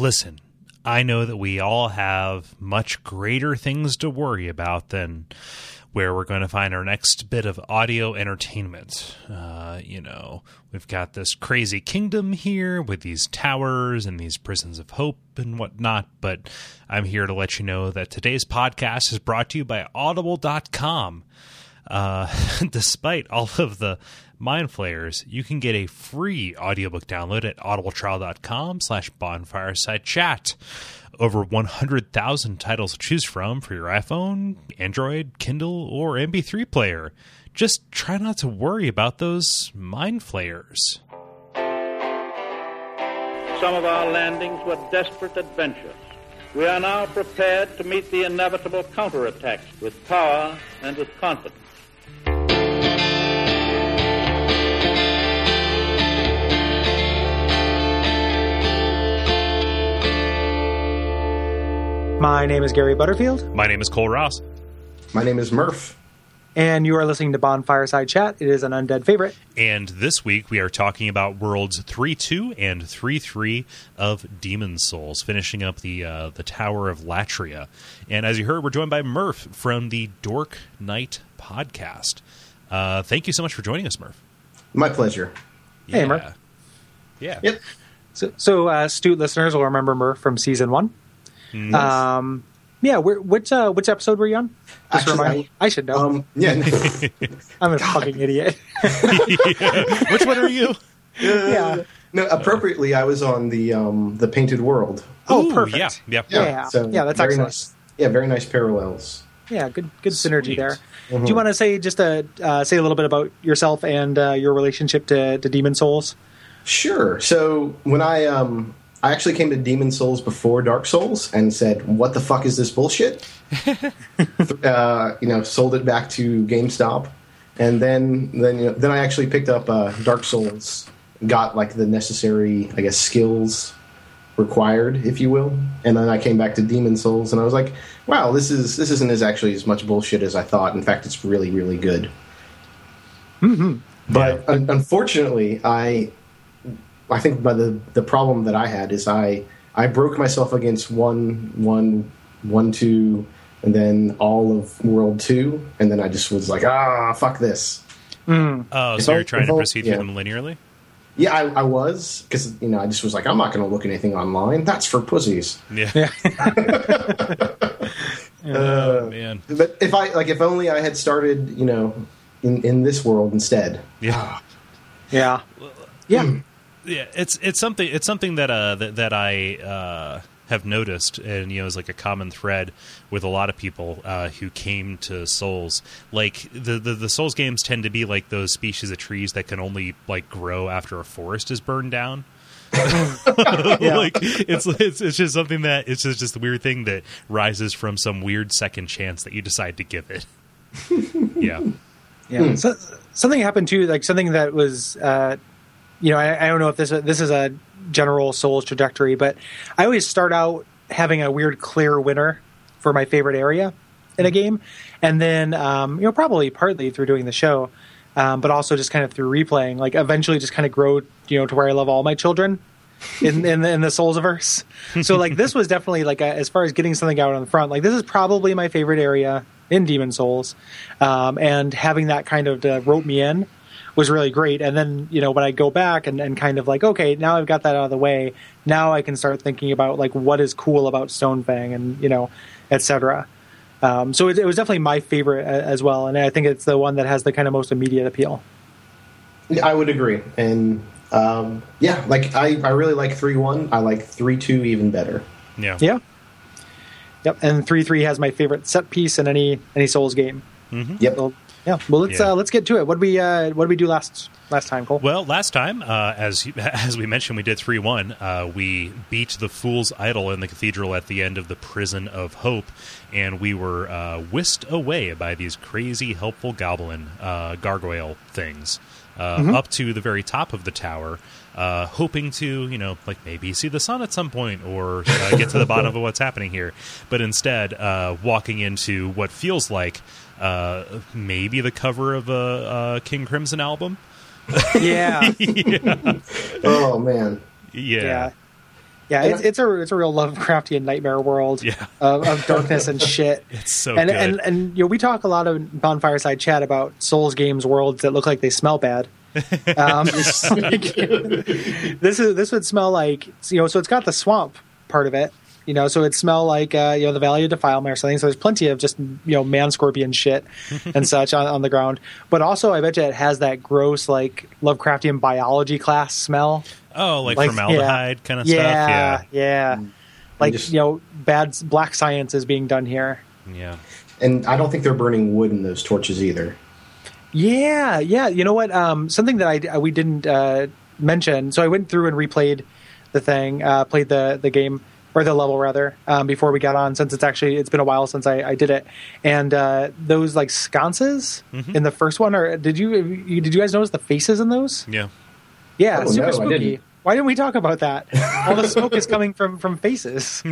listen, I know that we all have much greater things to worry about than where we're going to find our next bit of audio entertainment. Uh, you know, we've got this crazy kingdom here with these towers and these prisons of hope and whatnot, but I'm here to let you know that today's podcast is brought to you by Audible.com. Uh, despite all of the mind flayers, you can get a free audiobook download at audibletrial.com slash bonfireside chat over 100,000 titles to choose from for your iPhone, Android, Kindle, or MP3 player. Just try not to worry about those mind flayers. Some of our landings were desperate adventures. We are now prepared to meet the inevitable counterattacks with power and with confidence. My name is Gary Butterfield, My name is Kole Ross. My name is Murph. and you are listening to Bonfireside Chat. It is an undead favorite. And this week we are talking about worlds 3 2 and 3 3 of Demon Souls, finishing up the uh, the Tower of Latria. And as you heard, we're joined by Murph from the Dork Knight podcast. Uh, thank you so much for joining us, Murph. My pleasure. Hey, Murph. Yeah. Yep. So, so uh, astute listeners will remember Murph from season one. Mm. Um, yeah, where, which uh, which episode were you on? Just Actually, remind me. I should know. Um, yeah. I'm a fucking idiot. Which one are you? yeah. no, appropriately, I was on the um, the Painted World. Oh, Ooh, perfect. Yeah. Yeah. Yeah. Yeah, that's very excellent. nice. Yeah, very nice parallels. Yeah, good good synergy Sweet. there. Do you want to say just a uh, say a little bit about yourself and uh, your relationship to, to Demon Souls? Sure. So when I um I actually came to Demon Souls before Dark Souls and said, "What the fuck is this bullshit?" uh, you know, sold it back to GameStop, and then then you know, then I actually picked up uh, Dark Souls, got like the necessary, I guess, skills required, if you will, and then I came back to Demon Souls, and I was like, "Wow, this is this isn't as actually as much bullshit as I thought. In fact, it's really really good." But un- unfortunately, I I think by the the problem that I had is I I broke myself against one one one two and then all of world two and then I just was like ah fuck this Oh, so I- you're trying to proceed yeah. through them linearly? yeah I, I was because you know I just was like I'm not going to look anything online that's for pussies Yeah. oh, man. but if I like if only I had started you know in in this world instead Yeah. Yeah. Yeah. Yeah it's it's something it's something that uh that, that i uh have noticed and you know is like a common thread with a lot of people uh who came to souls. Like the, the the souls games tend to be like those species of trees that can only like grow after a forest is burned down. Yeah. like it's, it's it's just something that it's just, just the weird thing that rises from some weird second chance that you decide to give it. Yeah. Yeah. So, something happened too, like something that was, uh, you know, I, I don't know if this this is a general Souls trajectory, but I always start out having a weird clear winner for my favorite area in a game, and then um, you know probably partly through doing the show, um, but also just kind of through replaying, like eventually just kind of grow, you know, to where I love all my children. in in the, in the Soulsverse. So like this was definitely like a, as far as getting something out on the front. Like this is probably my favorite area in Demon Souls, um, and having that kind of rope me in was really great. And then you know when I go back and, and kind of like okay now I've got that out of the way. Now I can start thinking about like what is cool about Stonefang and you know etc. Um, so it, it was definitely my favorite a- as well, and I think it's the one that has the kind of most immediate appeal. Yeah, I would agree and um, yeah like I I really like three one I like three two even better yeah Yeah. Yep, and three three has my favorite set piece in any any Souls game. yep So, yeah, well let's Yeah. uh, let's get to it. What did we uh, what did we do last last time, Kole? Well, last time, uh, as as we mentioned, we did three one. Uh, we beat the fool's idol in the cathedral at the end of the prison of hope, and we were uh, whisked away by these crazy helpful goblin uh, gargoyle things uh, up to the very top of the tower. Uh, hoping to, you know, like maybe see the sun at some point or uh, get to the bottom of what's happening here, but instead uh, walking into what feels like uh, maybe the cover of a, a King Crimson album. yeah, oh man Yeah. yeah. Yeah, it's, it's a it's a real Lovecraftian nightmare world Yeah. of, of darkness and shit. It's so and, good. and and you know we talk a lot of bonfireside chat about Souls games worlds that look like they smell bad. Um, like, this is this would smell like you know so it's got the swamp part of it you know so it smell like uh, you know the Valley of Defilement or something. So there's plenty of just you know man scorpion shit and such on, on the ground. But also I bet you it has that gross like Lovecraftian biology class smell. oh, like, Like, formaldehyde yeah. kind of yeah, stuff. yeah. Yeah. Like just- you know, bad black science is being done here. Yeah. Yeah. And I don't think they're burning wood in those torches either. Yeah, yeah. You know what? Um, something that I we didn't uh, mention. So I went through and replayed the thing, uh, played the the game or the level rather um, before we got on. Since it's actually it's been a while since I, I did it, and uh, those like sconces in the first one, or did you, you did you guys notice the faces in those? Yeah. Yeah, Oh, super no, I spooky. Didn't. Why didn't we talk about that? All the smoke is coming from from faces.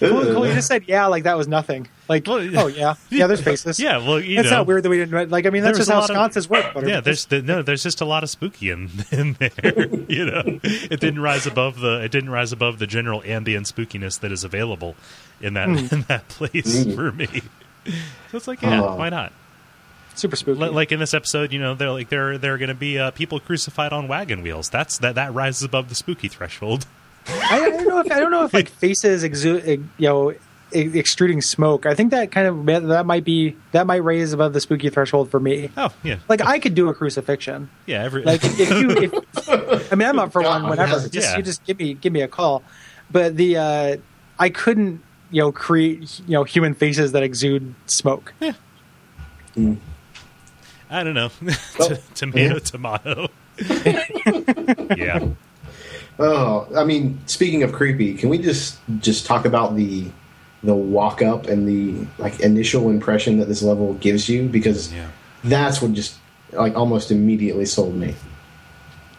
Cool, cool, you just said yeah, like that was nothing. Like, Well, oh yeah, yeah. There's faces. Yeah, well, you it's know, not weird that we didn't like. I mean, that's just how lot of- sconces work. But Yeah, there's the, no, there's just a lot of spooky in in there. you know, it didn't rise above the it didn't rise above the general ambient spookiness that is available in that Hmm. in that place for me. So it's like, yeah, Oh. why not? Super spooky. Li- Like in this episode, you know, they're like there there are going to be uh, people crucified on wagon wheels. That's that that rises above the spooky threshold. I, I don't know if I don't know if like faces exu- you know extruding smoke. I think that kind of that might be that might raise above the spooky threshold for me. Oh yeah, Like I could do a crucifixion. yeah. Every Like if you, if, I mean, I'm up for one. God, Whenever, yes. just you just give me give me a call. But the uh, I couldn't you know create you know human faces that exude smoke. I don't know, Well, T- tomato, tomato. yeah. Oh, I mean, speaking of creepy, can we just just talk about the the walk up and the like initial impression that this level gives you because Yeah. that's what just like almost immediately sold me.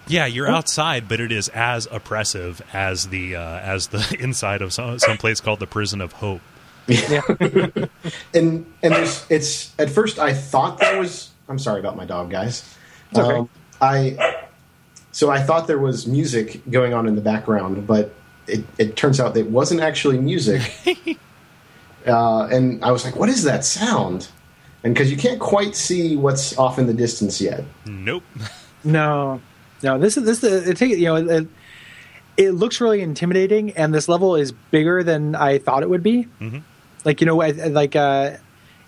Yeah, you're outside, but it is as oppressive as the uh, as the inside of some some place called the Prison of Hope. Yeah. And and there's it's at first I thought that was I'm sorry about my dog, guys. It's okay. Um, I so I thought there was music going on in the background, but it, it turns out it wasn't actually music. uh, and I was like, "What is that sound?" And because you can't quite see what's off in the distance yet. Nope. No, no. This is this is it. Take you know. It, it looks really intimidating, and this level is bigger than I thought it would be. Mhm. Like you know, I, I- like uh,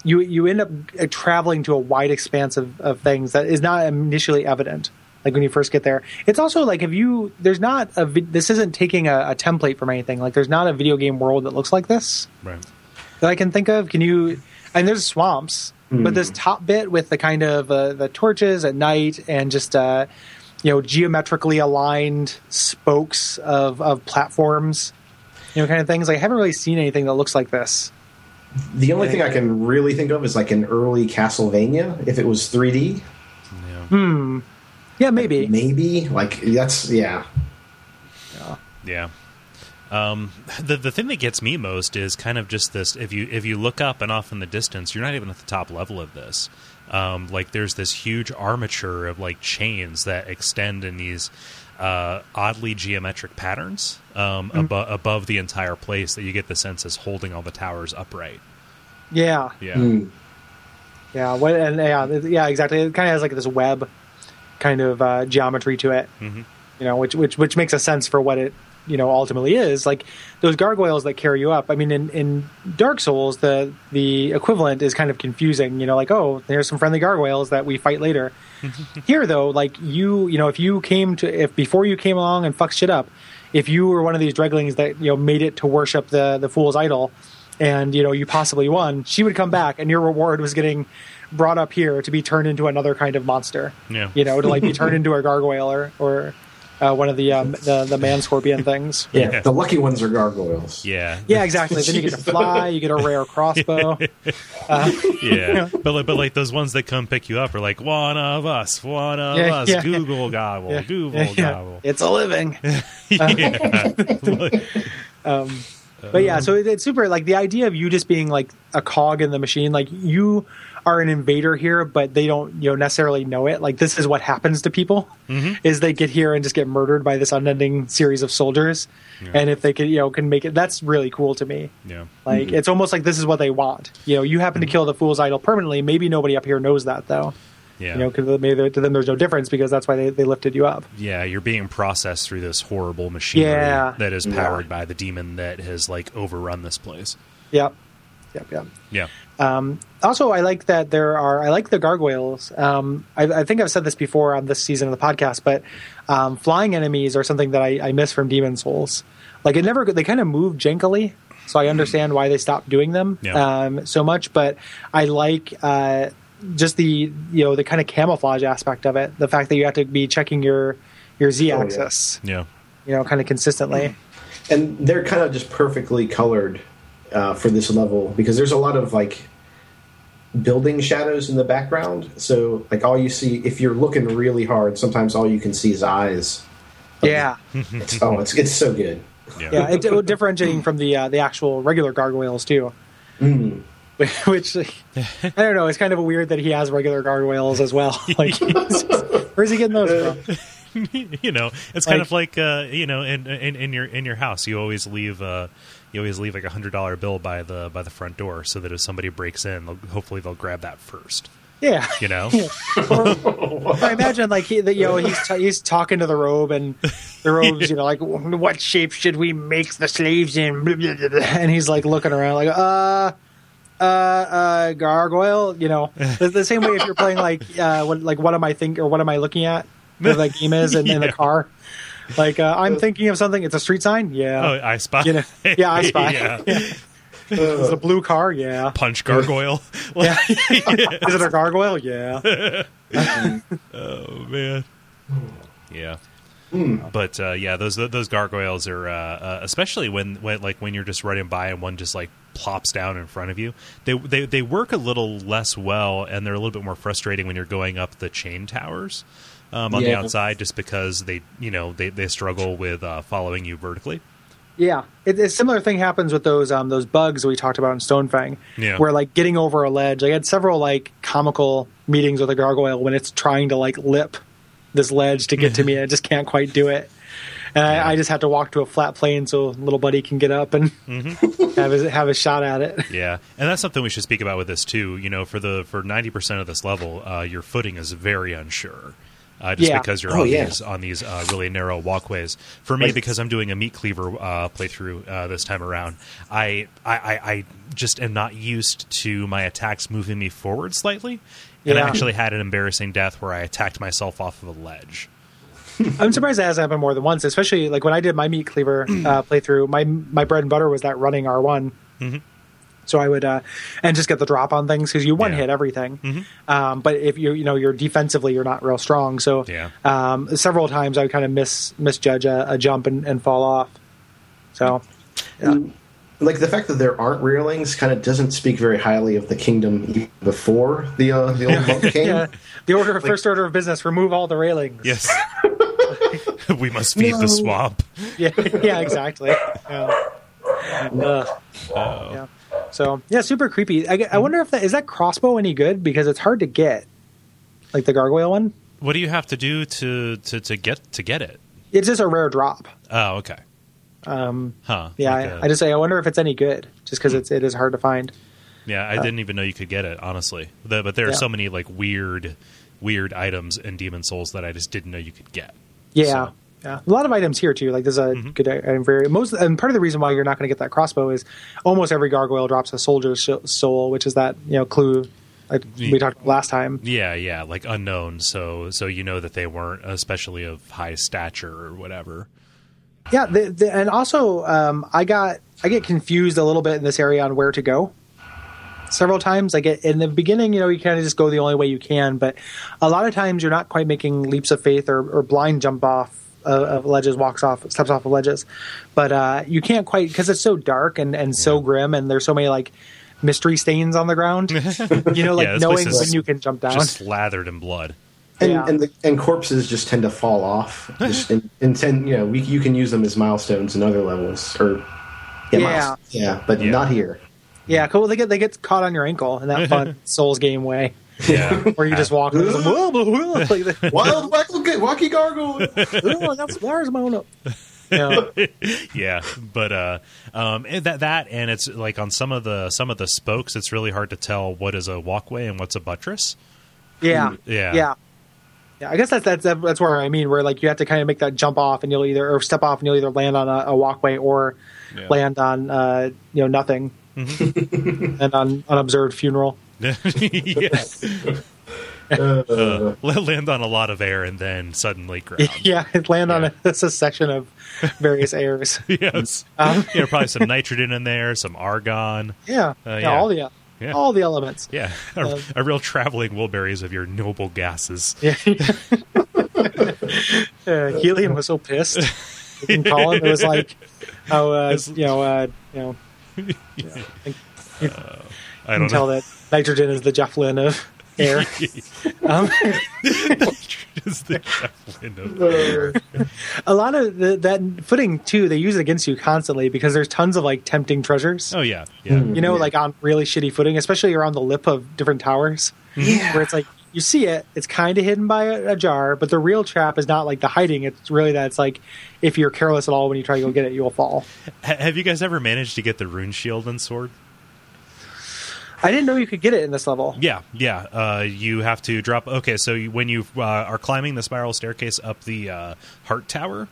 you you end up uh, traveling to a wide expanse of, of things that is not initially evident. Like when you first get there, it's also like if you there's not a this isn't taking a, a template from anything. Like there's not a video game world that looks like this Right. that I can think of. Can you? And there's swamps, but this top bit with the kind of uh, the torches at night and just uh, you know geometrically aligned spokes of of platforms, you know, kind of things. Like, I haven't really seen anything that looks like this. The only thing I can really think of is like an early Castlevania, if it was 3D, Yeah. Yeah, maybe. maybe. Like that's yeah. Yeah. Um, the the thing that gets me most is kind of just this. If you if you look up and off in the distance, you're not even at the top level of this. Um, like there's this huge armature of like chains that extend in these uh, oddly geometric patterns um, abo- above the entire place that you get the sense is holding all the towers upright. Yeah, Yeah. Hmm. yeah. What? And yeah, yeah, exactly. It kind of has like this web kind of uh, geometry to it. Mhm. you know, which which which makes a sense for what it you know ultimately is. Like those gargoyles that carry you up. I mean, in in Dark Souls, the the equivalent is kind of confusing. You know, like oh, there's some friendly gargoyles that we fight later. Here, though, like you, you know, if you came to if before you came along and fucked shit up, if you were one of these dreglings that you know made it to worship the the fool's idol, and you know you possibly won, she would come back, and your reward was getting brought up here to be turned into another kind of monster Yeah. you know, to like be turned into a gargoyle or, or uh, one of the, um, the the man scorpion things. yeah, Yeah. The lucky ones are gargoyles. Yeah. Yeah, exactly. then you get to fly. You get a rare crossbow. Yeah. but like, but like those ones that come pick you up are like one of us, one of Yeah, us, yeah. Google gobble, Yeah, Google yeah, yeah. gobble. It's a living. yeah. Um, but yeah, um, so it, it's super like the idea of you just being like a cog in the machine, like you are an invader here, but they don't you know necessarily know it. Like this is what happens to people mm-hmm. is they get here and just get murdered by this unending series of soldiers, and if they can you know can make it, that's really cool to me. Yeah. Like mm-hmm. it's almost like this is what they want. You know, you happen to mm-hmm. kill the fool's idol permanently. Maybe nobody up here knows that though. Yeah. You know, because maybe to them there's no difference because that's why they, they lifted you up. yeah, you're being processed through this horrible machine Yeah. that is powered by the demon that has like overrun this place. Yep. Yep. Yep. Yeah. also i like that there are i like the gargoyles um, I, I think i've said this before on this season of the podcast but um, flying enemies are something that I, I miss from demon souls like it never they kind of move jankily so i understand why they stopped doing them Yeah. um, so much but i like uh, just the you know the kind of camouflage aspect of it the fact that you have to be checking your your z Oh, yeah. axis Yeah. you know kind of consistently and they're kind of just perfectly colored uh, for this level because there's a lot of like building shadows in the background. So like all you see, if you're looking really hard, sometimes all you can see is eyes. yeah It's, oh, it's it's so good. Yeah. yeah, it, it, differentiating from the uh, the actual regular gargoyles too. Which I don't know. It's kind of weird that he has regular gargoyles as well. Like, just- where's he getting those from? you know, it's kind Like- of like uh, you know, in, in in your in your house, you always leave uh, you always leave like a hundred dollar bill by the by the front door, so that if somebody breaks in, they'll, hopefully they'll grab that first. Yeah, You know, I imagine like he, that, you know, he's t- he's talking to the robe, and the robe's you know like, what shape should we make the slaves in? And he's like looking around, like, uh. Uh, uh, gargoyle. You know, the, the same way if you're playing like, uh, what, like, what am I think or what am I looking at? The like game is in, in the car. Like, uh, I'm thinking of something. It's a street sign. Yeah. oh, I spy. You know, yeah, I spy. yeah. Is it a blue car? Yeah. Punch gargoyle. yeah. Is it a gargoyle? Yeah. Oh man. Yeah. But uh, yeah, those those gargoyles are uh, uh, especially when, when like when you're just running by and one just like plops down in front of you. They they they work a little less well and they're a little bit more frustrating when you're going up the chain towers um, on the outside, just because they you know they they struggle with uh, following you vertically. Yeah, it, a similar thing happens with those um those bugs we talked about in Stonefang, Yeah. where like getting over a ledge. I had several like comical meetings with a gargoyle when it's trying to like lip this ledge to get to me, I just can't quite do it. And I, I just have to walk to a flat plane so little buddy can get up and have his, have a shot at it. Yeah, and that's something we should speak about with this too. You know, for the for ninety percent of this level, uh, your footing is very unsure. Uh, just Yeah. because you're Oh, on yeah. these on these uh, really narrow walkways. For me, Right. because I'm doing a meat cleaver uh, playthrough uh, this time around, I, I I I just am not used to my attacks moving me forward slightly, and I actually had an embarrassing death where I attacked myself off of a ledge. I'm surprised that hasn't happened more than once, especially like when I did my meat cleaver uh, playthrough. My my bread and butter was that running R one. So I would uh, and just get the drop on things because you one Yeah. hit everything. Um, but if you you know you're defensively you're not real strong. So Yeah. um, several times I would kind of miss misjudge a, a jump and, and fall off. So Like the fact that there aren't railings kind of doesn't speak very highly of the kingdom before the uh, the old monk came. yeah, the order of first order of business: remove all the railings. Yes, we must feed No. the swamp. yeah, yeah, exactly. Yeah. Ugh. yeah. So yeah, super creepy. I, I wonder if that is that crossbow any good because it's hard to get, like the gargoyle one. What do you have to do to to, to get to get it? It's just a rare drop. Oh, okay. Um, Huh. yeah, Like I, a- I just say I wonder if it's any good, just because it's it is hard to find. Yeah, I didn't even know you could get it, honestly. The, but there are Uh, Yeah. so many like weird, weird items in Demon Souls that I just didn't know you could get. Yeah. So- Mm-hmm. Yeah, a lot of items here too. Like there's a good item for most, and part of the reason why you're not going to get that crossbow is almost every gargoyle drops a soldier's soul, which is that you know clue like we talked last time. Yeah, yeah, like unknown. So, so you know that they weren't, especially of high stature or whatever. Yeah, the, the, and also um, I got I get confused a little bit in this area on where to go. Several times, I get in the beginning, you know, you kind of just go the only way you can, but a lot of times you're not quite making leaps of faith or, or blind jump off of, of ledges, walks off, steps off of ledges. But uh, you can't quite because it's so dark and and so grim, and there's so many like mystery stains on the ground. you know, like Yeah, knowing when you can jump down. Just slathered in blood. And, Yeah. and the and corpses just tend to fall off. Just in, in ten, you know, we, you can use them as milestones in other levels or Yeah, Yeah. Yeah, but Yeah. not here. Yeah, cool. They get they get caught on your ankle in that fun Souls game way, Yeah. where you just walk like, whoa, whoa, whoa, like the, Wild wackle, wacky gargle. oh, I got my own up. Yeah. yeah, but uh, um, and that that and it's like on some of the some of the spokes, it's really hard to tell what is a walkway and what's a buttress. Yeah. Yeah. Yeah. Yeah, I guess that's that's that's where I mean, where like you have to kind of make that jump off, and you'll either or step off, and you'll either land on a, a walkway or Yeah. land on uh, you know nothing, and on an unobserved funeral. yeah, Uh, land on a lot of air and then suddenly ground. Yeah, land on Yeah. a, a succession of various airs. yes, Um, you know, probably some nitrogen in there, some argon. yeah, Uh, yeah, yeah. all the Yeah. all the elements. Yeah, a, Um, a real traveling Wilburys of your noble gases. Yeah. uh, Helium was so pissed. You can call him. It was like how uh, It's- you know uh, you know. yeah, I you I can don't tell know. that nitrogen is the Jeff Lynne of air. um, Is the Zeppelin of- a lot of the, that footing too, they use it against you constantly because there's tons of like tempting treasures. oh yeah, yeah. you know, Yeah. like on really shitty footing, especially around the lip of different towers. Yeah. Where it's like you see it, it's kind of hidden by a, a jar, but the real trap is not like the hiding. It's really that it's like if you're careless at all when you try to go get it, you'll fall. Ha- have you guys ever managed to get the rune shield and sword? I didn't know you could get it in this level. Yeah, yeah. Uh, you have to drop. Okay, so you, when you uh, are climbing the spiral staircase up the uh, heart tower,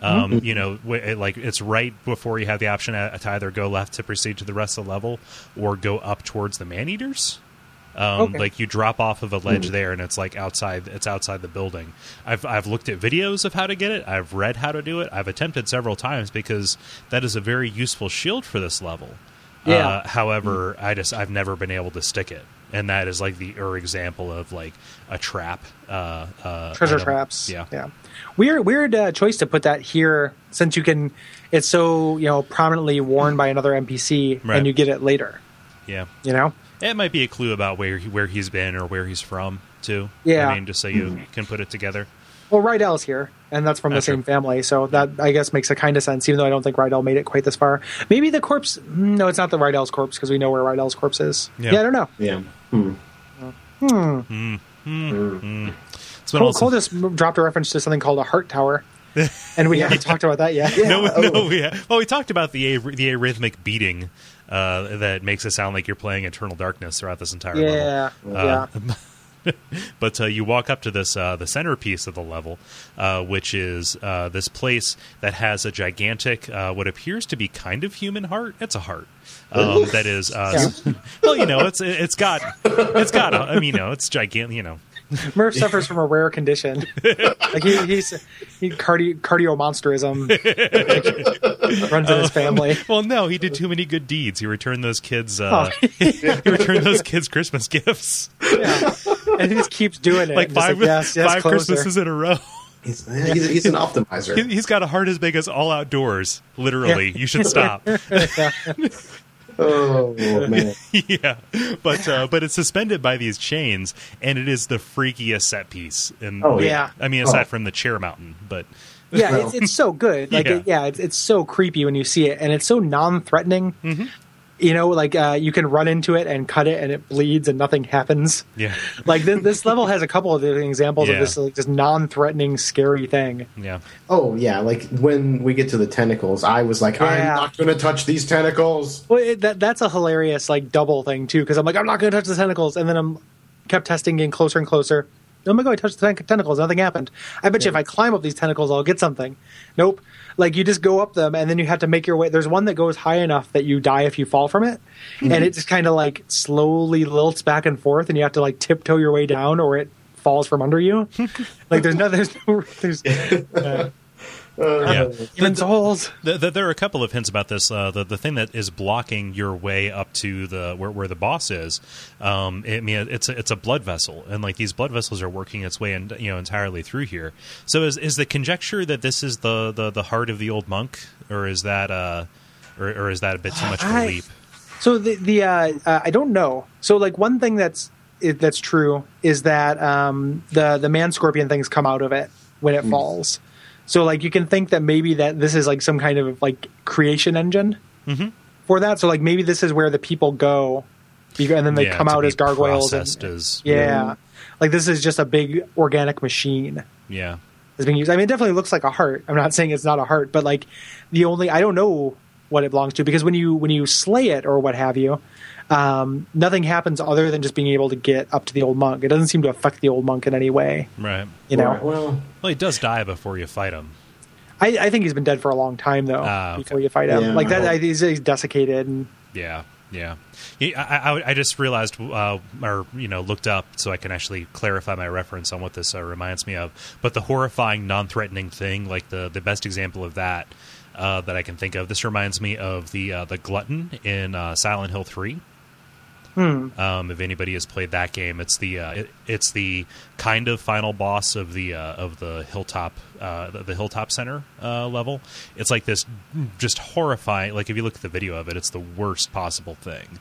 um, you know, w- it, like it's right before you have the option uh, to either go left to proceed to the rest of the level or go up towards the man eaters. Um, Okay. Like you drop off of a ledge there, and it's like outside. It's outside the building. I've I've looked at videos of how to get it. I've read how to do it. I've attempted several times because that is a very useful shield for this level. Yeah. Uh, however, I just I've never been able to stick it, and that is like the er example of like a trap. Uh, uh, Treasure traps. Yeah. Yeah. Weird, weird uh, choice to put that here since you can. It's so you know prominently worn by another NPC, Right. and you get it later. Yeah, You know. it might be a clue about where he, where he's been or where he's from too. Yeah. I mean, just so you can put it together. Well, Rydell's here, and that's from the same true. family, so that I guess makes a kind of sense. Even though I don't think Rydell made it quite this far. Maybe the corpse. No, it's not the Rydell's corpse because we know where Rydell's corpse is. Yeah. Yeah, I don't know. yeah. Hmm. It's been Kole, also- Kole just dropped a reference to something called a heart tower, and we haven't talked about that yet. no, Oh. no, yeah. Well, we talked about the a- the arrhythmic beating uh, that makes it sound like you're playing Eternal Darkness throughout this entire level. Yeah, Uh, yeah. but uh, you walk up to this uh, the centerpiece of the level, uh, which is uh, this place that has a gigantic, uh, what appears to be kind of human heart. It's a heart um, that is, uh, well, you know, it's it's got it's got. A, I mean, you know, it's gigantic. You know, Murph suffers from a rare condition. like he, he's he cardio cardio monsterism like, runs in his family. well, no, he did too many good deeds. He returned those kids. Uh, he returned those kids Christmas gifts, Yeah, and he just keeps doing it. like Just five yes, yes, five closer. Christmases in a row. He's, he's, he's an optimizer. He- He's got a heart as big as all outdoors. Literally, you should stop. oh man. yeah, but uh, but it's suspended by these chains, and it is the freakiest set piece. And Oh, yeah. I mean, aside Oh. from the chair mountain, but Yeah, Well- it's, it's so good. Like, Yeah. it, yeah, it's, it's so creepy when you see it, and it's so non-threatening. Mm-hmm. You know, like uh, you can run into it and cut it, and it bleeds, and nothing happens. yeah, Like this, this level has a couple of examples Yeah. of this like this non-threatening, scary thing. yeah, Oh yeah, like when we get to the tentacles, I was like, Yeah. I'm not going to touch these tentacles. Well, it, that that's a hilarious like double thing too, because I'm like, I'm not going to touch the tentacles, and then I'm kept testing, getting closer and closer. Oh my god, I touched the ten- tentacles, nothing happened. I bet you if I climb up these tentacles, I'll get something. Nope. Like you just go up them, and then you have to make your way. There's one that goes high enough that you die if you fall from it, and it just kind of like slowly lilts back and forth, and you have to like tiptoe your way down, or it falls from under you. like there's no, there's no, there's uh, yeah. even souls. The, the, there are a couple of hints about this. Uh, the the thing that is blocking your way up to the where, where the boss is, um, I mean, it's a, it's a blood vessel, and like these blood vessels are working its way, in, you know, entirely through here. So is is the conjecture that this is the the, the heart of the old monk, or is that uh, or, or is that a bit too much of a I- leap? So the the uh, uh, I don't know. So like one thing that's it, that's true is that um, the the man scorpion things come out of it when it falls. So like you can think that maybe that this is like some kind of like creation engine for that. So like maybe this is where the people go, and then they Yeah, come out as gargoyles. And, as- yeah, like this is just a big organic machine yeah. is being used. I mean, it definitely looks like a heart. I'm not saying it's not a heart, but like the only I don't know what it belongs to because when you when you slay it or what have you, um, nothing happens other than just being able to get up to the old monk. It doesn't seem to affect the old monk in any way. Right. You know, Right, well, Well, he does die before you fight him. I, I think he's been dead for a long time though Ah, okay. before you fight him. Yeah, like that, I I, he's, he's desiccated and Yeah, yeah. He, I, I, I just realized, uh, or you know, looked up so I can actually clarify my reference on what this uh, reminds me of. But the horrifying, non-threatening thing, like the the best example of that uh, that I can think of. This reminds me of the uh, the glutton in uh, Silent Hill Three. Um, if anybody has played that game, it's the uh, it, it's the kind of final boss of the uh, of the hilltop uh, the, the hilltop center uh, level. It's like this just horrifying. Like if you look at the video of it, it's the worst possible thing,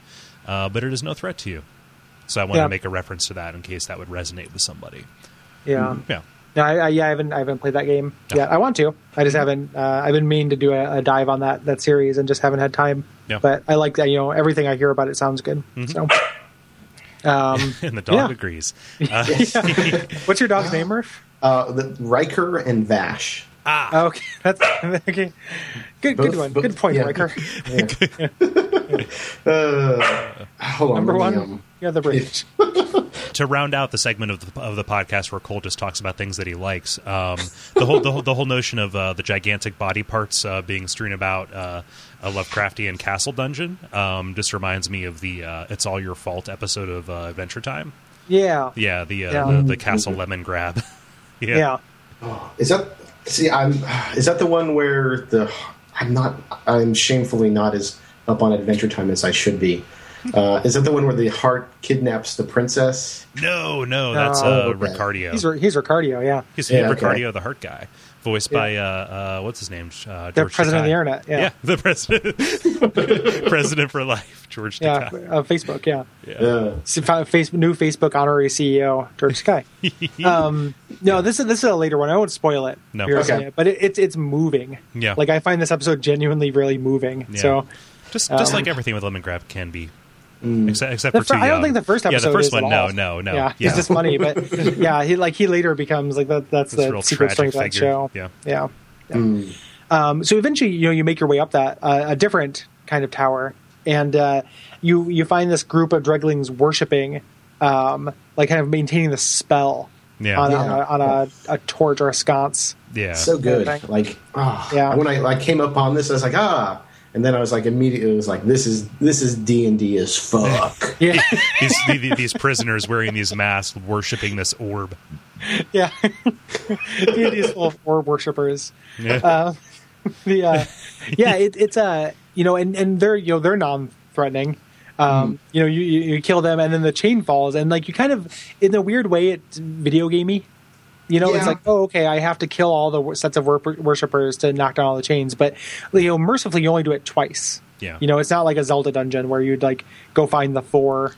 uh, but it is no threat to you. So I wanted Yeah. to make a reference to that in case that would resonate with somebody. yeah. Yeah, No, I, I, yeah, I haven't I haven't played that game No. yet. I want to. I just haven't. Uh, I've been meaning to do a, a dive on that that series and just haven't had time. Yeah. But I like that. You know, everything I hear about it sounds good. So, um, and the dog Yeah. agrees. Uh, what's your dog's name, Murph? uh, the Riker and Vash. Oh, okay, that's okay. Good, good one. both- good point, yeah. Riker. Uh, hold on. Number one, um, yeah, the bridge. To round out the segment of the, of the podcast where Kole just talks about things that he likes, um, the whole the whole, the whole notion of uh, the gigantic body parts uh, being strewn about uh, a Lovecraftian castle dungeon um, just reminds me of the uh, "It's All Your Fault" episode of uh, Adventure Time. Yeah, Yeah, the uh, Yeah. The, the castle Lemongrab. yeah. Is that see? I'm. Is that the one where the? I'm not. I'm shamefully not as up on Adventure Time as I should be. Uh, is that the one where the heart kidnaps the princess? No, no, that's No. uh, Okay. Ricardio. He's he's Ricardio. Yeah, He's Yeah, okay. The heart guy, voiced Yeah. by uh, uh, what's his name? Uh, the George president of the internet. Yeah, Yeah, the president, president for life, George yeah. Takei. Uh, Facebook. Yeah. Yeah. S- face, new Facebook honorary CEO George Takei. um, no, this is this is a later one. I won't spoil it. No. Here, Okay. but it, it's it's moving. Yeah. like I find this episode genuinely really moving. Yeah. So Just just Um, like everything with Lemongrab can be. Except, except the for fir- too I don't think the first episode. Yeah, the first is one. No, no, no. Yeah, it's just funny, but yeah, he like he later becomes like that. That's This the real secret tragic strength of that show. Yeah. yeah. yeah. Um, so eventually, you know, you make your way up that uh, a different kind of tower, and uh, you you find this group of dreglings worshiping, um, like kind of maintaining the spell Yeah. on, Yeah. on, a, on a, a torch or a sconce. Yeah. So good. Like, ah. Yeah. When I like came up on this, I was like, ah. And then I was like, immediately, it was like, this is this is D and D as fuck. Yeah, these the- the- these prisoners wearing these masks, worshiping this orb. yeah. These full of orb worshippers. Yeah. Uh, the uh, yeah, it, it's uh, you know, and and they're you know they're non-threatening. Um, You know, you, you you kill them, and then the chain falls, and like you kind of, in a weird way, it's video gamey. You know, it's like, oh, okay, I have to kill all the sets of wor- worshippers to knock down all the chains, but you know, mercifully, you only do it twice. Yeah. You know, it's not like a Zelda dungeon where you'd like go find the four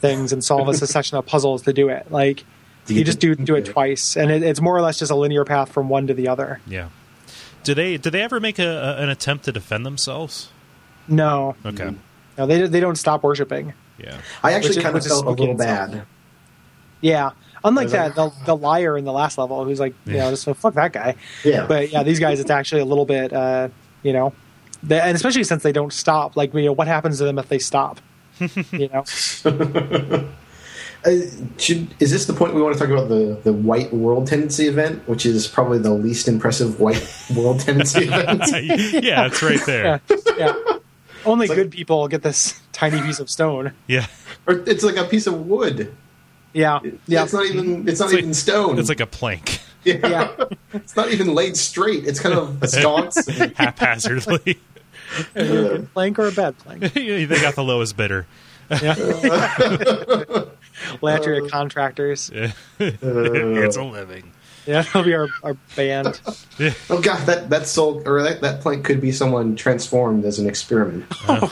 things and solve a succession of puzzles to do it. Like you you just do- do do it twice, and it, it's more or less just a linear path from one to the other. yeah. Do they do they ever make a, a, an attempt to defend themselves? No, Okay. no, they they don't stop worshiping. Yeah. I actually is- kind of felt a little in itself. bad. Yeah, unlike that, that- the the liar in the last level, who's like, you Yeah. know, just so fuck that guy. Yeah. But yeah, these guys, it's actually a little bit, uh, you know, they, and especially since they don't stop. Like, you know, what happens to them if they stop? you know, Uh, should, is this the point we want to talk about the, the white world tendency event, which is probably the least impressive white world tendency event? yeah, it's right there. yeah, yeah. Only like- good people get this tiny piece of stone. Yeah. Or it's like a piece of wood. Yeah, yeah, It's not even. It's not It's like- even stone. It's like a plank, yeah. yeah. It's not even laid straight. It's kind of a sconce. haphazardly. Good plank or a bad plank. they got the lowest bidder. Yeah. Latria contractors. it's a living. Yeah, that'll be our, our band. oh god, that that soul or that, that plank could be someone transformed as an experiment.